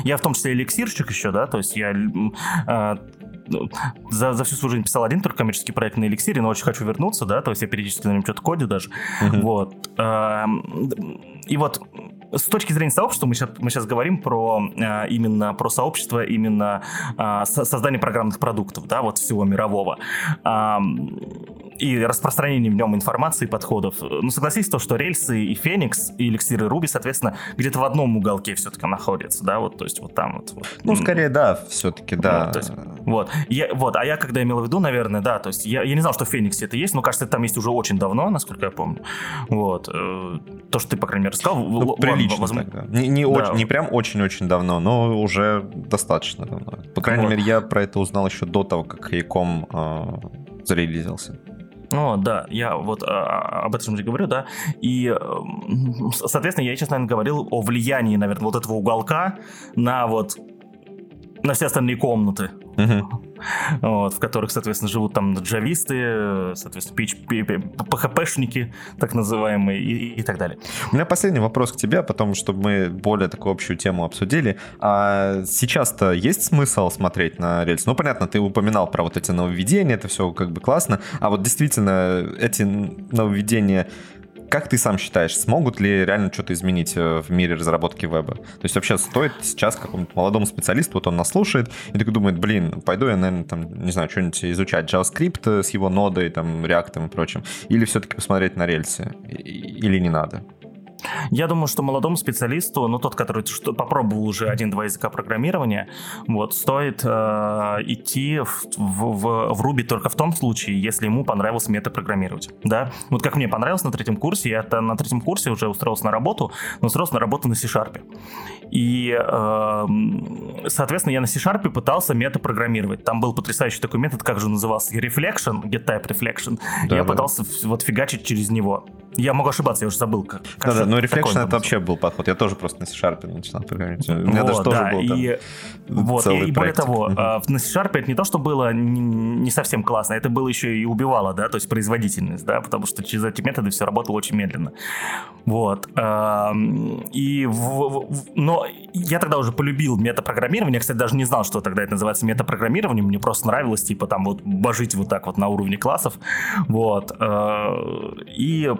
я в том числе эликсирщик еще, да, то есть я э, ну, за, за всю свою жизнь писал один только коммерческий проект на эликсире, но очень хочу вернуться, да, то есть я периодически на нем что-то кодю даже. Uh-huh. Вот. Эм, и вот с точки зрения сообщества мы сейчас, мы сейчас говорим про э, именно про сообщество, именно э, создание программных продуктов, да, вот всего мирового. Э, и распространение в нем информации и подходов. Ну, согласись, то, что рельсы и Феникс, и эликсиры Руби, соответственно, где-то в одном уголке все-таки находятся, да, вот, то есть вот там вот. вот. Ну, скорее, да, все-таки, да. Вот, есть, вот. Я, вот, а я когда имел в виду, наверное, да, то есть я, я не знал, что в Фениксе это есть, но, кажется, это там есть уже очень давно, насколько я помню. Вот. Э, то, что ты, по крайней мере, сказал. Ну, прилично возможно... тогда. Не, не, да. очень, не прям очень-очень давно, но уже достаточно давно. По крайней вот. мере, я про это узнал еще до того, как Яком э, зарелизился. Ну, да, я вот а, об этом же говорю, да. И, соответственно, я сейчас, наверное, говорил о влиянии, наверное, вот этого уголка на вот на все остальные комнаты. Угу. Вот, в которых, соответственно, живут там джависты, соответственно, PHP, PHP-шники, так называемые, и, и так далее. У меня последний вопрос к тебе, потом, чтобы мы более такую общую тему обсудили. А сейчас-то есть смысл смотреть на рельсы? Ну, понятно, ты упоминал про вот эти нововведения, это все как бы классно, а вот действительно эти нововведения как ты сам считаешь, смогут ли реально что-то изменить э, в мире разработки веба? То есть вообще стоит сейчас какому-то молодому специалисту, вот он нас слушает, и такой думает, блин, пойду я, наверное, там, не знаю, что-нибудь изучать JavaScript с его нодой, там, React и прочим, или все-таки посмотреть на рельсы, или не надо? Я думаю, что молодому специалисту, ну тот, который что, попробовал уже один-два языка программирования, вот стоит э, идти в, в, в Ruby только в том случае, если ему понравилось метапрограммировать. Да? Вот как мне понравилось на третьем курсе, я -то на третьем курсе уже устроился на работу, но устроился на работу на C-Sharp. И, э, соответственно, я на C-Sharp пытался метапрограммировать. Там был потрясающий такой метод, как же назывался, Reflection, GetType Reflection. Да, я да. пытался вот фигачить через него. Я могу ошибаться, я уже забыл. Как, как да, да, но Reflection это вообще был подход. Я тоже просто на C-Sharp начинал программировать. У меня вот, даже тоже да, был там и, вот, и, и более того, uh-huh. на C-Sharp это не то, что было не совсем классно, это было еще и убивало, да, то есть производительность, да, потому что через эти методы все работало очень медленно. Вот. И, но я тогда уже полюбил метапрограммирование, я, кстати, даже не знал, что тогда это называется метапрограммированием, мне просто нравилось, типа, там вот божить вот так вот на уровне классов, вот. Э, и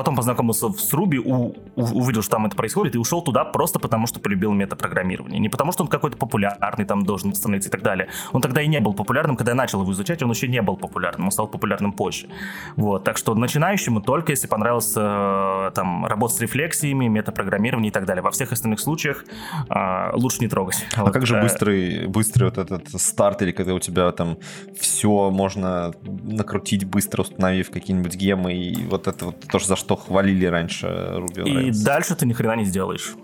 потом познакомился с у, у, увидел, что там это происходит, и ушел туда просто потому, что полюбил метапрограммирование. Не потому, что он какой-то популярный там должен становиться и так далее. Он тогда и не был популярным, когда я начал его изучать, он еще не был популярным, он стал популярным позже. Вот, так что начинающему только если понравился э, там работа с рефлексиями, метапрограммирование и так далее. Во всех остальных случаях э, лучше не трогать. А вот, как же э, быстрый, быстрый вот этот старт, или когда у тебя там все можно накрутить быстро, установив какие-нибудь гемы, и вот это вот то, за что хвалили раньше Ruby И Rails. дальше ты ни хрена не сделаешь.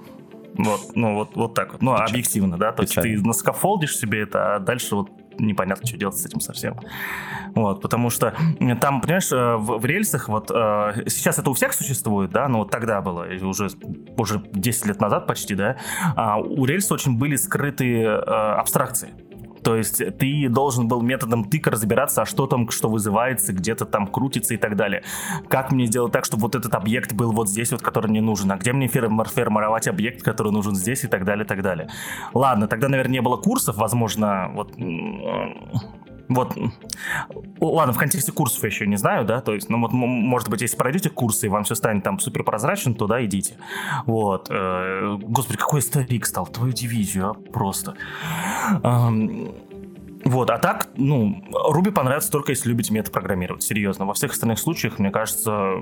Вот, ну вот, вот так вот. Ну, Печаль. объективно, да. То есть ты наскафолдишь себе это, а дальше вот непонятно, что делать с этим совсем. Вот, потому что там, понимаешь, э, в, в рельсах, вот э, сейчас это у всех существует, да, но вот тогда было, уже, уже 10 лет назад почти, да, а у рельса очень были скрытые э, абстракции. То есть ты должен был методом тыка разбираться, а что там, что вызывается, где-то там крутится и так далее. Как мне сделать так, чтобы вот этот объект был вот здесь, вот, который мне нужен, а где мне формировать объект, который нужен здесь и так далее, и так далее. Ладно, тогда, наверное, не было курсов, возможно, вот вот, ладно, в контексте курсов я еще не знаю, да, то есть, ну вот, может быть, если пройдете курсы и вам все станет там супер прозрачным, да, идите. Вот, э, господи, какой старик стал, твою дивизию, а, просто. Вот, а так, ну, Ruby понравится только если любите метапрограммировать, серьезно. Во всех остальных случаях, мне кажется,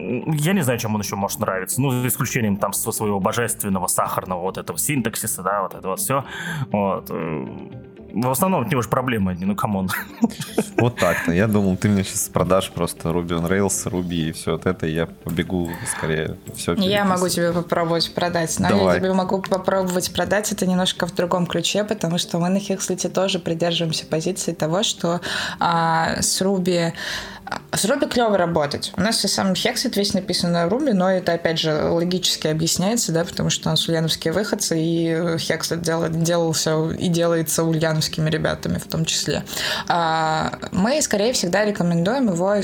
я не знаю, чем он еще может нравиться. Ну, за исключением там своего божественного сахарного вот этого синтаксиса, да, вот это вот все. Вот. В основном от него же проблемы одни, ну come on. Вот так-то. Я думал, ты мне сейчас продашь просто Ruby on Rails, Ruby и все вот это, и я побегу скорее все Я могу тебе попробовать продать, но Давай. я тебе могу попробовать продать это немножко в другом ключе, потому что мы на Хекслете тоже придерживаемся позиции того, что а, с Ruby с Ruby клево работать. У нас и сам Hexit весь написан на Ruby, но это, опять же, логически объясняется, да, потому что у нас ульяновские выходцы, и Hexit дел, делался и делается ульяновскими ребятами в том числе. А мы, скорее, всегда рекомендуем его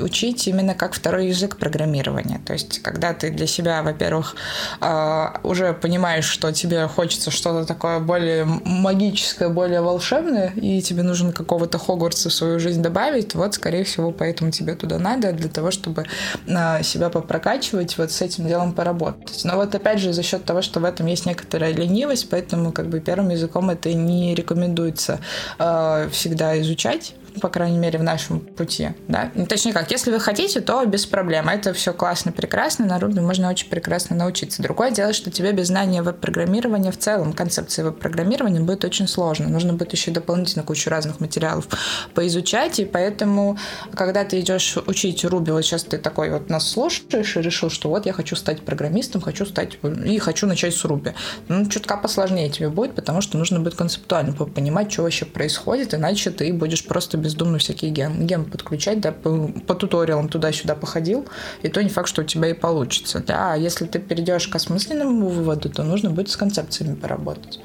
учить именно как второй язык программирования. То есть, когда ты для себя, во-первых, а, уже понимаешь, что тебе хочется что-то такое более магическое, более волшебное, и тебе нужно какого-то Хогвартса в свою жизнь добавить, вот, скорее всего, по поэтому тебе туда надо для того, чтобы а, себя попрокачивать, вот с этим делом поработать. Но вот опять же за счет того, что в этом есть некоторая ленивость, поэтому как бы первым языком это не рекомендуется э, всегда изучать по крайней мере, в нашем пути, да. Ну, точнее как, если вы хотите, то без проблем. Это все классно, прекрасно, на Ruby можно очень прекрасно научиться. Другое дело, что тебе без знания веб-программирования в целом, концепции веб-программирования будет очень сложно. Нужно будет еще дополнительно кучу разных материалов поизучать, и поэтому, когда ты идешь учить Ruby, вот сейчас ты такой вот нас слушаешь и решил, что вот я хочу стать программистом, хочу стать и хочу начать с Ruby. Ну, чутка посложнее тебе будет, потому что нужно будет концептуально понимать, что вообще происходит, иначе ты будешь просто без бездумно всякие ген, ген подключать, да, по, по туториалам туда-сюда походил, и то не факт, что у тебя и получится. Да, а если ты перейдешь к осмысленному выводу, то нужно будет с концепциями поработать.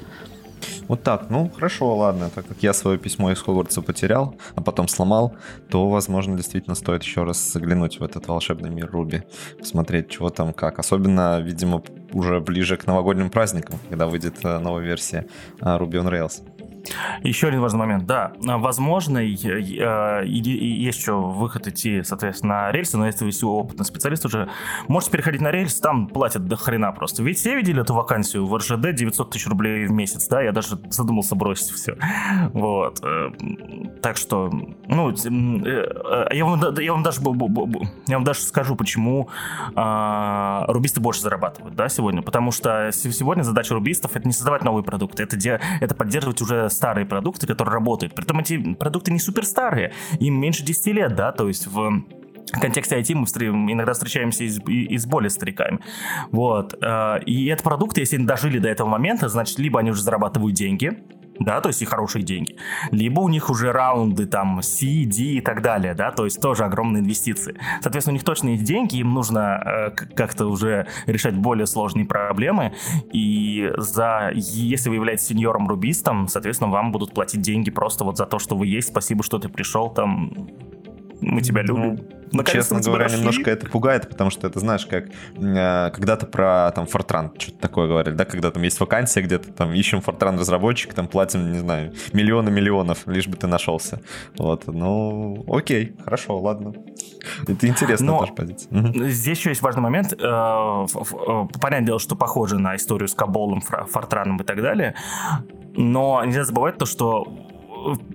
Вот так, ну хорошо, ладно, так как я свое письмо из Хогвартса потерял, а потом сломал, то, возможно, действительно стоит еще раз заглянуть в этот волшебный мир Руби, посмотреть, чего там как. Особенно, видимо, уже ближе к новогодним праздникам, когда выйдет э, новая версия э, Ruby on Rails. Еще один важный момент, да. Возможно, есть еще выход идти, соответственно, на рельсы, но если вы опытный специалист уже, можете переходить на рельсы, там платят до хрена просто. Ведь все видели эту вакансию в РЖД 900 тысяч рублей в месяц, да, я даже задумался бросить все. Вот. Э, так что, ну, э, я вам, я вам даже, я вам даже скажу, почему а, рубисты больше зарабатывают, да, сегодня. Потому что сегодня задача рубистов это не создавать новые продукты, это, это поддерживать уже старые продукты, которые работают. Притом эти продукты не супер старые, им меньше 10 лет, да, то есть в контексте IT мы иногда встречаемся и с, и с более стариками. Вот. Э, и это продукты, если они дожили до этого момента, значит, либо они уже зарабатывают деньги, да, то есть и хорошие деньги. Либо у них уже раунды там C, D и так далее, да, то есть тоже огромные инвестиции. Соответственно, у них точно есть деньги, им нужно э, как-то уже решать более сложные проблемы, и за, если вы являетесь сеньором-рубистом, соответственно, вам будут платить деньги просто вот за то, что вы есть, спасибо, что ты пришел, там, мы тебя ну, любим. Ну, честно говоря, нашли. немножко это пугает, потому что это, знаешь, как э, когда-то про там Fortran что-то такое говорили, да, когда там есть вакансия где-то, там ищем Fortran разработчик, там платим, не знаю, миллионы миллионов, лишь бы ты нашелся. Вот, ну, окей, хорошо, ладно. Это интересная Но тоже позиция. Здесь еще есть важный момент. Э, понятное дело, что похоже на историю с Каболом, Фортраном и так далее. Но нельзя забывать то, что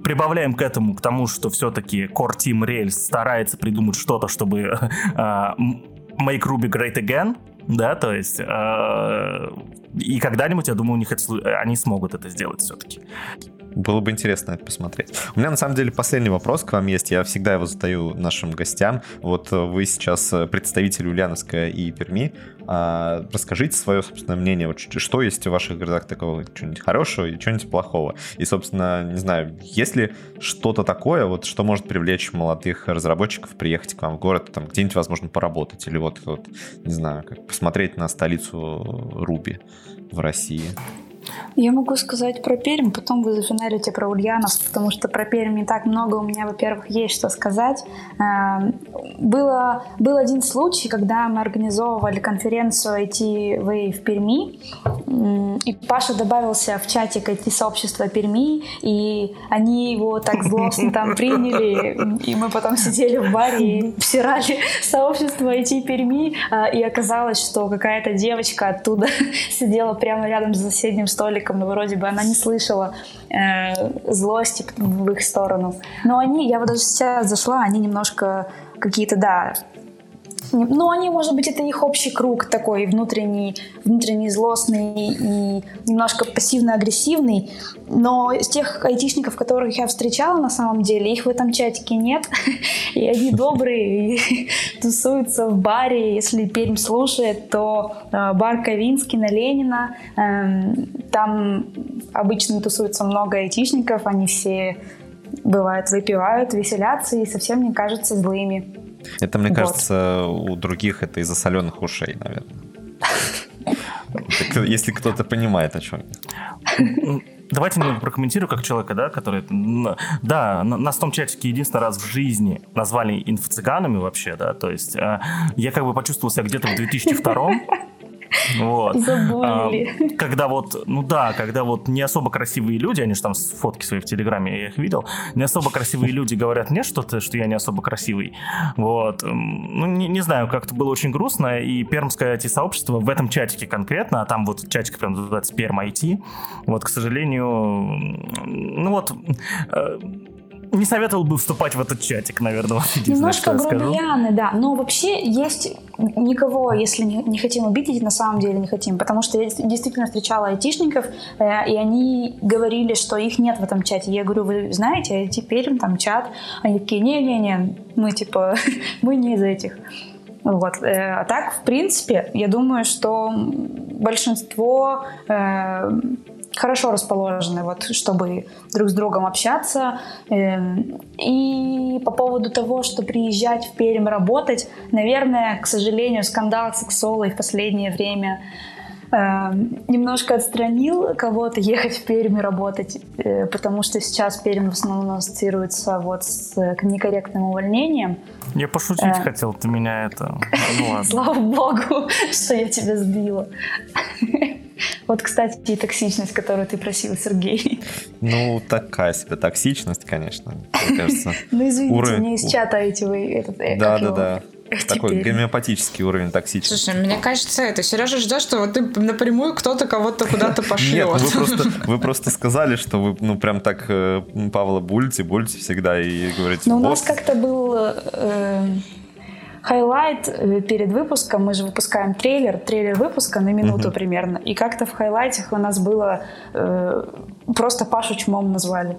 прибавляем к этому, к тому, что все-таки Core Team Rails старается придумать что-то, чтобы uh, make Ruby great again, да, то есть uh, И когда-нибудь, я думаю, у них это, они смогут это сделать все-таки. Было бы интересно это посмотреть. У меня на самом деле последний вопрос к вам есть. Я всегда его задаю нашим гостям. Вот вы сейчас представитель Ульяновска и Перми. А, расскажите свое собственное мнение. Что есть в ваших городах такого чего-нибудь хорошего и чего-нибудь плохого? И, собственно, не знаю, есть ли что-то такое, вот, что может привлечь молодых разработчиков приехать к вам в город, там где-нибудь, возможно, поработать? Или вот, вот не знаю, как посмотреть на столицу Руби в России? Я могу сказать про Пермь, потом вы зафиналите про Ульяновск, потому что про Пермь не так много у меня, во-первых, есть что сказать. Эм, было, был один случай, когда мы организовывали конференцию IT в Перми, и Паша добавился в чатик IT-сообщества Перми, и они его так злостно там приняли, и мы потом сидели в баре и всирали сообщество IT Перми, э, и оказалось, что какая-то девочка оттуда сидела прямо рядом с соседним столиком, но вроде бы она не слышала э, злости в их сторону. Но они, я вот даже сейчас зашла, они немножко какие-то, да, ну, они, может быть, это их общий круг такой внутренний, внутренний злостный и немножко пассивно-агрессивный. Но из тех айтишников, которых я встречала на самом деле, их в этом чатике нет. И они добрые, и тусуются в баре. Если Пермь слушает, то э, бар Ковинский на Ленина. Эм, там обычно тусуется много айтишников. Они все бывают, выпивают, веселятся и совсем не кажутся злыми. Это, мне вот. кажется, у других это из-за соленых ушей, наверное. Если кто-то понимает, о чем Давайте ну, прокомментирую как человека, да, который... Да, нас в том чатике единственный раз в жизни назвали инфо-цыганами вообще, да, то есть э, я как бы почувствовал себя где-то в 2002 вот. Забыли. А, когда вот, ну да, когда вот не особо красивые люди, они же там фотки свои в Телеграме, я их видел, не особо красивые люди говорят мне что-то, что я не особо красивый. Вот. Ну, не, не знаю, как-то было очень грустно, и пермское IT-сообщество в этом чатике конкретно, а там вот чатик прям называется Перм IT, вот, к сожалению, ну вот, э, не советовал бы вступать в этот чатик, наверное. Немножко грубияны, да. Но вообще есть никого, если не, не хотим обидеть, на самом деле не хотим. Потому что я действительно встречала айтишников, э, и они говорили, что их нет в этом чате. Я говорю, вы знаете, теперь там чат. Они такие, не-не-не, мы типа, мы не из этих. Вот. Э, а так, в принципе, я думаю, что большинство э, хорошо расположены, вот, чтобы друг с другом общаться. Эм, и по поводу того, что приезжать в Пермь работать, наверное, к сожалению, скандал с Эксолой в последнее время Эм, немножко отстранил кого-то ехать в Пермь работать, э, потому что сейчас Пермь в основном ассоциируется вот с некорректным увольнением. Я пошутить э... хотел, ты меня это... Ну, Слава богу, что я тебя сбила. Вот, кстати, и токсичность, которую ты просил, Сергей. Ну, такая себе токсичность, конечно, мне кажется. Ну, извините, мне из чата эти вы... Э, да. Такой Теперь. гомеопатический уровень токсичности. Слушай, мне кажется, это Сережа ждет, что вот ты напрямую кто-то кого-то куда-то пошлет. Нет, вы просто, вы просто сказали, что вы ну прям так э, Павла буллите, буллите всегда и говорите. Ну, у нас как-то был э, highlight э, перед выпуском. Мы же выпускаем трейлер, трейлер выпуска на минуту uh-huh. примерно. И как-то в highlight ах у нас было э, просто Пашу чмом назвали.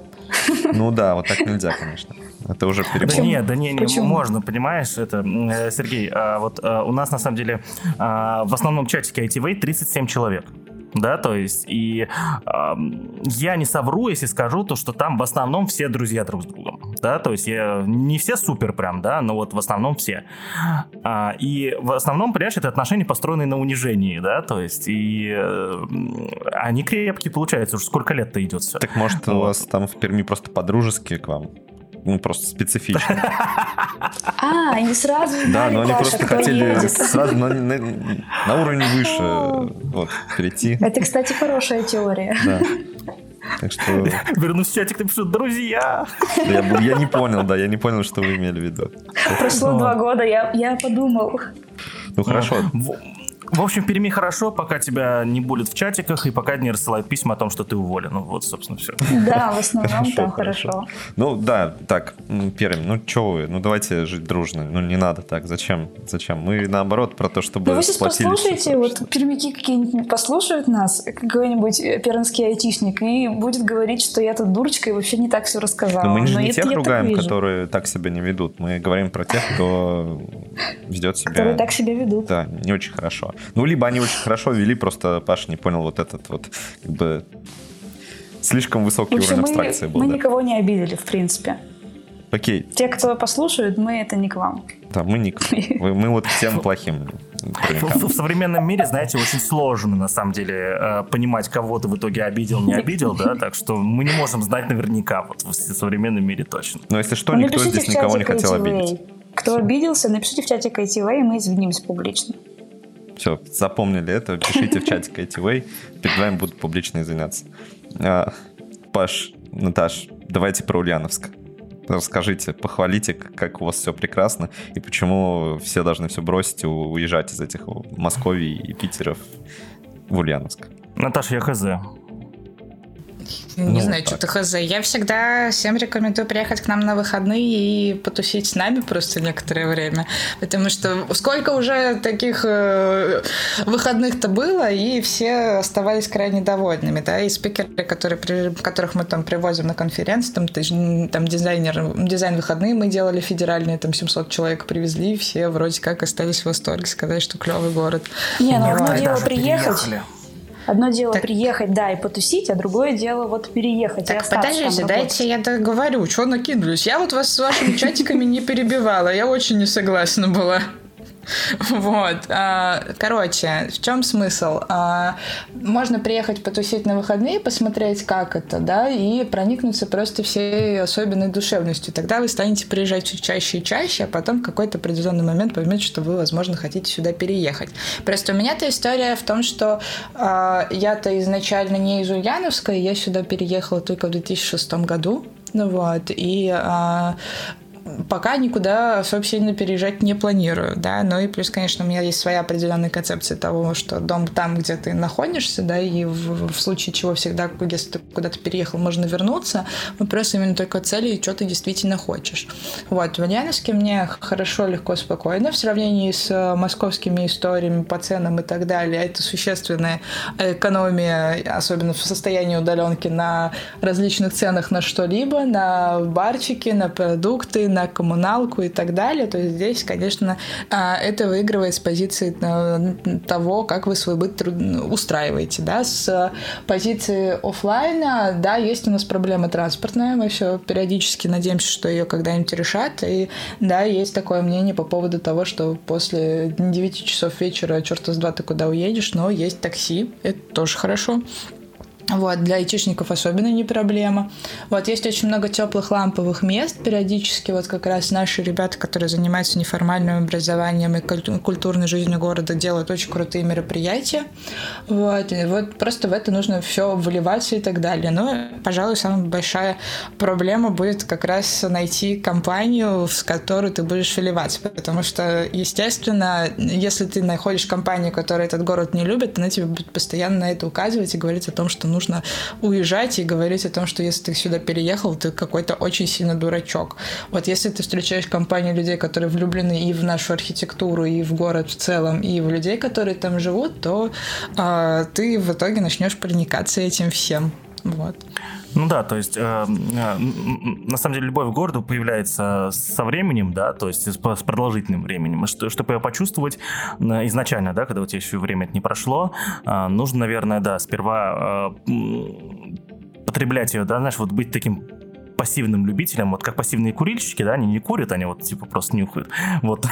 Ну да, вот так нельзя, конечно. Это уже перебор. Да нет, да не, не можно, понимаешь, это, э, Сергей, а вот а, у нас на самом деле а, в основном чатике ITV 37 человек да, то есть, и э, я не совру, если скажу то, что там в основном все друзья друг с другом, да, то есть я, не все супер прям, да, но вот в основном все. А, и в основном, понимаешь, это отношения построены на унижении, да, то есть, и э, они крепкие, получается, уже сколько лет-то идет все. Так может вот. у вас там в Перми просто по-дружески к вам? Ну, просто специфично. А, они сразу Да, но они просто хотели сразу на, уровень выше вот, перейти. Это, кстати, хорошая теория. Так что... Вернусь в чатик, напишу «Друзья!» я, я не понял, да, я не понял, что вы имели в виду. Прошло два года, я, я подумал. Ну, хорошо. В общем, в Перми хорошо, пока тебя не булят в чатиках и пока не рассылают письма о том, что ты уволен. Ну вот, собственно, все. Да, в основном там хорошо. Ну да, так, Пермь, ну что вы, ну давайте жить дружно. Ну не надо так, зачем? Зачем? Мы наоборот про то, чтобы Ну вы сейчас послушайте, вот пермяки какие-нибудь послушают нас, какой-нибудь пермский айтишник, и будет говорить, что я тут дурочка и вообще не так все рассказала. Но мы же не тех ругаем, которые так себя не ведут. Мы говорим про тех, кто ведет себя... Которые так себя ведут. Да, не очень хорошо. Ну, либо они очень хорошо вели, просто Паша не понял вот этот вот, как бы, слишком высокий общем, уровень мы, абстракции был. Мы да. никого не обидели, в принципе. Окей. Те, кто послушают, мы это не к вам. Да, мы не к вы- Мы вот к тем плохим. В, в современном мире, знаете, очень сложно, на самом деле, э, понимать, кого ты в итоге обидел, не обидел, да, так что мы не можем знать наверняка, вот в современном мире точно. Но если что, Ну, никто здесь никого не хотел ITV. обидеть. Кто обиделся, напишите в чатик ITV, и мы извинимся публично. Все, запомнили это, пишите в чатик ITV, перед вами будут публично извиняться. А, Паш, Наташ, давайте про Ульяновск. Расскажите, похвалите, как у вас все прекрасно, и почему все должны все бросить и уезжать из этих Москвы и Питеров в Ульяновск. Наташа, я хз. Не Ну, знаю, так. что-то хз. Я всегда всем рекомендую приехать к нам на выходные и потусить с нами просто некоторое время. Потому что сколько уже таких э, выходных-то было, и все оставались крайне довольными. Да? И спикеры, которые, при- которых мы там привозим на конференции, там, там дизайнер, дизайн выходные мы делали федеральные, там 700 человек привезли, и все вроде как остались в восторге, сказать, что клевый город. Не, ну одно Бывает. дело приехать, переехали. Одно дело Так- приехать, да, и потусить, а другое дело вот переехать и Так, там подождите, дайте я договорю, что накинулись. Я вот вас с вашими чатиками не перебивала, я очень не согласна была. Вот. а, Короче, в чем смысл? А, Можно приехать потусить на выходные, посмотреть, как это, да, и проникнуться просто всей особенной душевностью. Тогда вы станете приезжать все чаще и чаще, а потом в какой-то определенный момент поймете, что вы, возможно, хотите сюда переехать. Просто у меня-то история в том, что а, я-то изначально не из Ульяновска, я сюда переехала только в 2006 году. Ну вот, и пока никуда особо сильно переезжать не планирую, да, ну и плюс, конечно, у меня есть своя определенная концепция того, что дом там, где ты находишься, да, и в, в случае чего всегда, если ты куда-то переехал, можно вернуться, вопрос именно только цели, что ты действительно хочешь. Вот, в Ульяновске мне хорошо, легко, спокойно, в сравнении с э, московскими историями по ценам и так далее, это существенная экономия, особенно в состоянии удаленки, на различных ценах на что-либо, на барчики, на продукты, на коммуналку и так далее. То есть здесь, конечно, а, это выигрывает с позиции э, того, как вы свой быт устраиваете. Да? С позиции оффлайна, да, есть у нас проблема транспортная, мы все периодически надеемся, что ее когда-нибудь решат. И да, есть такое мнение по поводу того, что после 9 часов вечера, черта с два ты куда уедешь, но есть такси, это тоже хорошо. Вот, для айтишников особенно не проблема. Вот, есть очень много теплых ламповых мест. Периодически вот как раз наши ребята, которые занимаются неформальным образованием и культу- культурной жизнью города, делают очень крутые мероприятия. Вот, и вот просто в это нужно все вливаться и так далее. Но, пожалуй, самая большая проблема будет как раз найти компанию, с которой ты будешь вливаться. Потому что, естественно, если ты находишь компанию, которая этот город не любит, она тебе будет постоянно на это указывать и говорить о том, что нужно уезжать и говорить о том, что если ты сюда переехал, ты какой-то очень сильно дурачок. Вот если ты встречаешь компанию людей, которые влюблены и в нашу архитектуру, и в город в целом, и в людей, которые там живут, то а, ты в итоге начнешь проникаться этим всем. Вот. Ну да, то есть, э, э, м, на самом деле, любовь к городу появляется со временем, да, то есть с, с продолжительным временем. Что, чтобы ее почувствовать э, изначально, да, когда у тебя еще время это не прошло, э, нужно, наверное, да, сперва э, потреблять ее, да, знаешь, вот быть таким пассивным любителем, вот как пассивные курильщики, да, они не курят, они вот типа просто нюхают. Вот.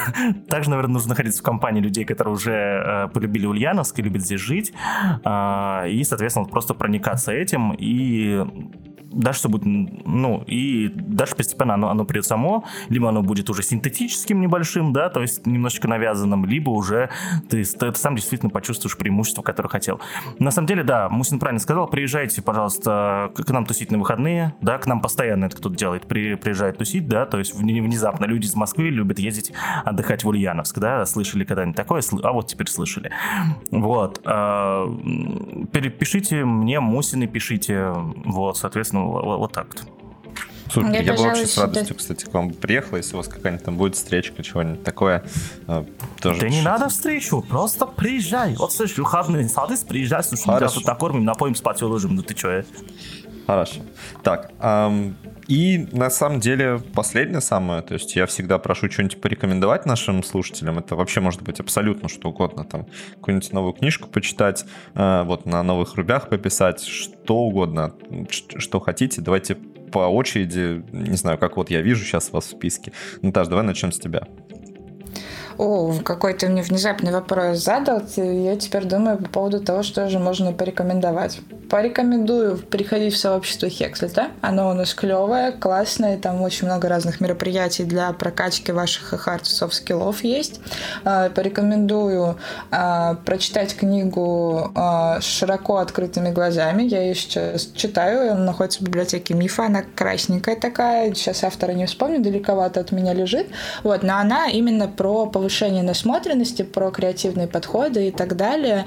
Также, наверное, нужно находиться в компании людей, которые уже э, полюбили Ульяновск и любят здесь жить, а, и, соответственно, вот просто проникаться этим и дальше все будет, ну, и дальше постепенно оно, оно придет само, либо оно будет уже синтетическим небольшим, да, то есть немножечко навязанным, либо уже ты, ты, сам действительно почувствуешь преимущество, которое хотел. На самом деле, да, Мусин правильно сказал, приезжайте, пожалуйста, к нам тусить на выходные, да, к нам постоянно это кто-то делает, при, приезжает тусить, да, то есть внезапно люди из Москвы любят ездить отдыхать в Ульяновск, да, слышали когда-нибудь такое, а вот теперь слышали. Вот. А, Перепишите мне, Мусины пишите, вот, соответственно, вот, вот так вот. Супер, я, я бы вообще с радостью, кстати, к вам приехал, если у вас какая-нибудь там будет встречка, чего-нибудь такое. Э, тоже да не надо встречу, просто приезжай. Вот слышишь, выходные сады, приезжай, слушай, мы тебя тут накормим, напоим, спать уложим, ну ты что, э? Хорошо. Так, эм, и на самом деле последнее самое, то есть я всегда прошу что-нибудь порекомендовать нашим слушателям. Это вообще может быть абсолютно что угодно. Там какую-нибудь новую книжку почитать, э, вот на новых рубях пописать, что угодно, что хотите. Давайте по очереди, не знаю, как вот я вижу сейчас вас в списке. Наташа, давай начнем с тебя. О, какой-то мне внезапный вопрос задал. Я теперь думаю по поводу того, что же можно порекомендовать. Порекомендую приходить в сообщество Хекслета. Оно у нас клевое, классное. Там очень много разных мероприятий для прокачки ваших hard soft скиллов есть. А, порекомендую а, прочитать книгу а, широко открытыми глазами. Я ее сейчас читаю. Она находится в библиотеке Мифа. Она красненькая такая. Сейчас автора не вспомню, далековато от меня лежит. Вот, но она именно про повышение насмотренности, про креативные подходы и так далее.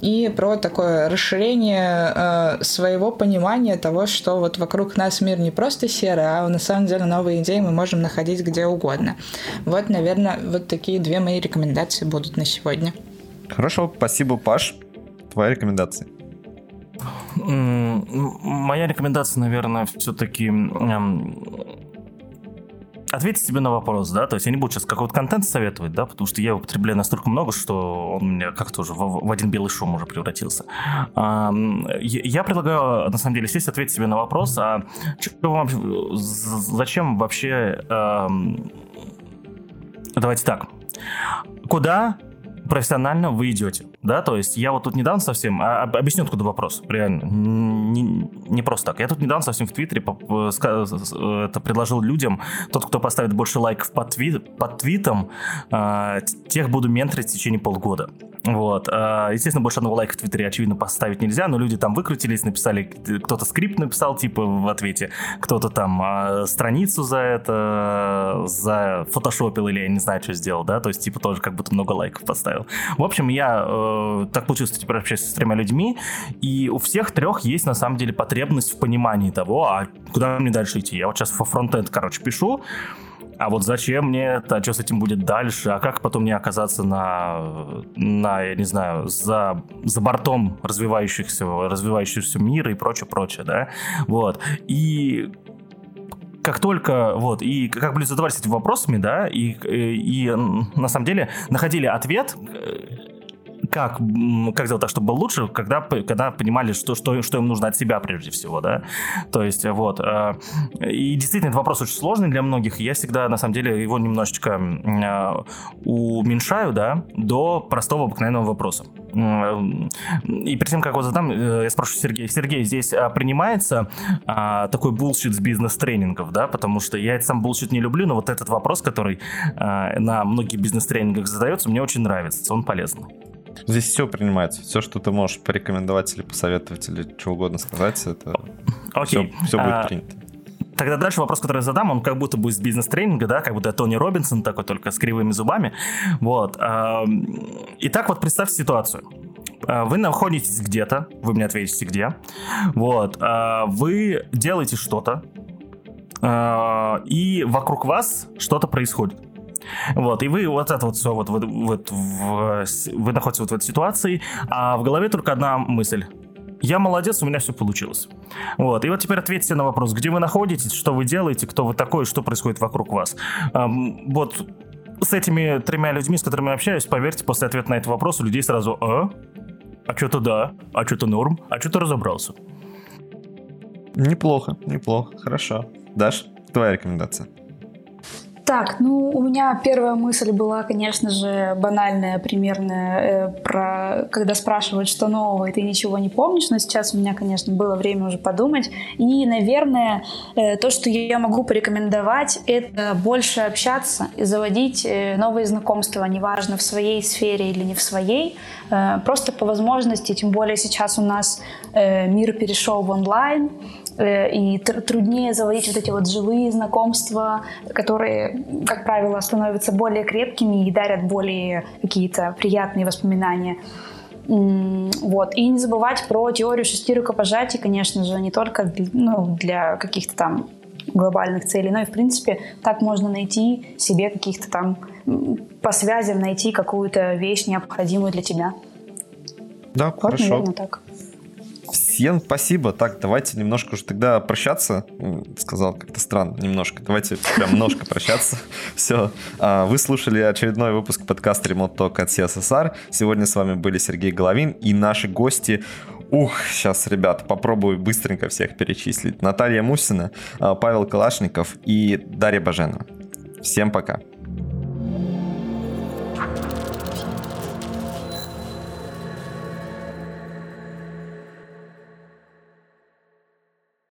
И про такое расширение э, своего понимания того, что вот вокруг нас мир не просто серый, а на самом деле новые идеи мы можем находить где угодно. Вот, наверное, вот такие две мои рекомендации будут на сегодня. Хорошо, спасибо, Паш. Твоя рекомендация? Моя рекомендация, наверное, все-таки ответить себе на вопрос, да, то есть я не буду сейчас какой-то контент советовать, да, потому что я его употребляю настолько много, что он у меня как-то уже в, в один белый шум уже превратился. А, я предлагаю, на самом деле, сесть ответить себе на вопрос, а вам, зачем вообще... А, давайте так. Куда профессионально вы идете. Да, то есть я вот тут недавно совсем, а, объясню, откуда вопрос, реально, не, не просто так. Я тут недавно совсем в Твиттере это предложил людям, тот, кто поставит больше лайков под, твит, под твитом, э, тех буду менторить в течение полгода. Вот. Э, естественно, больше одного лайка в Твиттере, очевидно, поставить нельзя, но люди там выкрутились, написали, кто-то скрипт написал, типа, в ответе, кто-то там э, страницу за это, за фотошопил или я не знаю, что сделал, да, то есть, типа, тоже как будто много лайков поставил. В общем, я Э, так получилось, что теперь общаюсь с тремя людьми, и у всех трех есть на самом деле потребность в понимании того, а куда мне дальше идти. Я вот сейчас во фронтенд, короче, пишу, а вот зачем мне это, а что с этим будет дальше, а как потом мне оказаться на, на я не знаю, за, за бортом развивающихся, развивающегося мира и прочее, прочее, да, вот, и как только, вот, и как бы задавались этими вопросами, да, и, и, и на самом деле находили ответ, как, как сделать так, чтобы было лучше, когда, когда понимали, что, что, что им нужно от себя прежде всего, да. То есть, вот. Э, и действительно, этот вопрос очень сложный для многих. Я всегда, на самом деле, его немножечко э, уменьшаю, да, до простого обыкновенного вопроса. И перед тем, как его задам, э, я спрошу Сергея. Сергей, здесь принимается такой bullshit с бизнес-тренингов, да, потому что я сам bullshit не люблю, но вот этот вопрос, который на многих бизнес-тренингах задается, мне очень нравится, он полезный. Здесь все принимается. Все, что ты можешь порекомендовать или посоветовать, или что угодно сказать, это Окей. все, все будет а, принято. Тогда дальше вопрос, который я задам, он как будто будет с бизнес-тренинга, да, как будто Тони Робинсон такой, только с кривыми зубами. Вот. Итак, вот представьте ситуацию. А, вы находитесь где-то, вы мне ответите где. Вот. А, вы делаете что-то, и вокруг вас что-то происходит. Вот, и вы вот это вот все, вот, вот, вот в, вы находитесь вот в этой ситуации, а в голове только одна мысль. Я молодец, у меня все получилось. Вот. И вот теперь ответьте на вопрос, где вы находитесь, что вы делаете, кто вы такой, что происходит вокруг вас. Эм, вот с этими тремя людьми, с которыми я общаюсь, поверьте, после ответа на этот вопрос у людей сразу «А? А что-то да, а что-то норм, а что-то разобрался». Неплохо, неплохо, хорошо. Даш, твоя рекомендация? Так, ну, у меня первая мысль была, конечно же, банальная, примерная, э, про когда спрашивают, что нового, и ты ничего не помнишь, но сейчас у меня, конечно, было время уже подумать. И, наверное, э, то, что я могу порекомендовать, это больше общаться и заводить э, новые знакомства, неважно, в своей сфере или не в своей, э, просто по возможности, тем более сейчас у нас э, мир перешел в онлайн, и труднее заводить вот эти вот живые знакомства, которые, как правило, становятся более крепкими и дарят более какие-то приятные воспоминания. Вот. И не забывать про теорию шести рукопожатий, конечно же, не только для, ну, для каких-то там глобальных целей, но и, в принципе, так можно найти себе каких-то там по связям найти какую-то вещь необходимую для тебя. Да, вот, хорошо. Наверное, так. Всем спасибо. Так, давайте немножко уже тогда прощаться. Сказал как-то странно немножко. Давайте прям немножко прощаться. Все. А, вы слушали очередной выпуск подкаста Remote Talk от CSSR. Сегодня с вами были Сергей Головин и наши гости Ух, сейчас, ребят, попробую быстренько всех перечислить. Наталья Мусина, а, Павел Калашников и Дарья Баженова. Всем пока.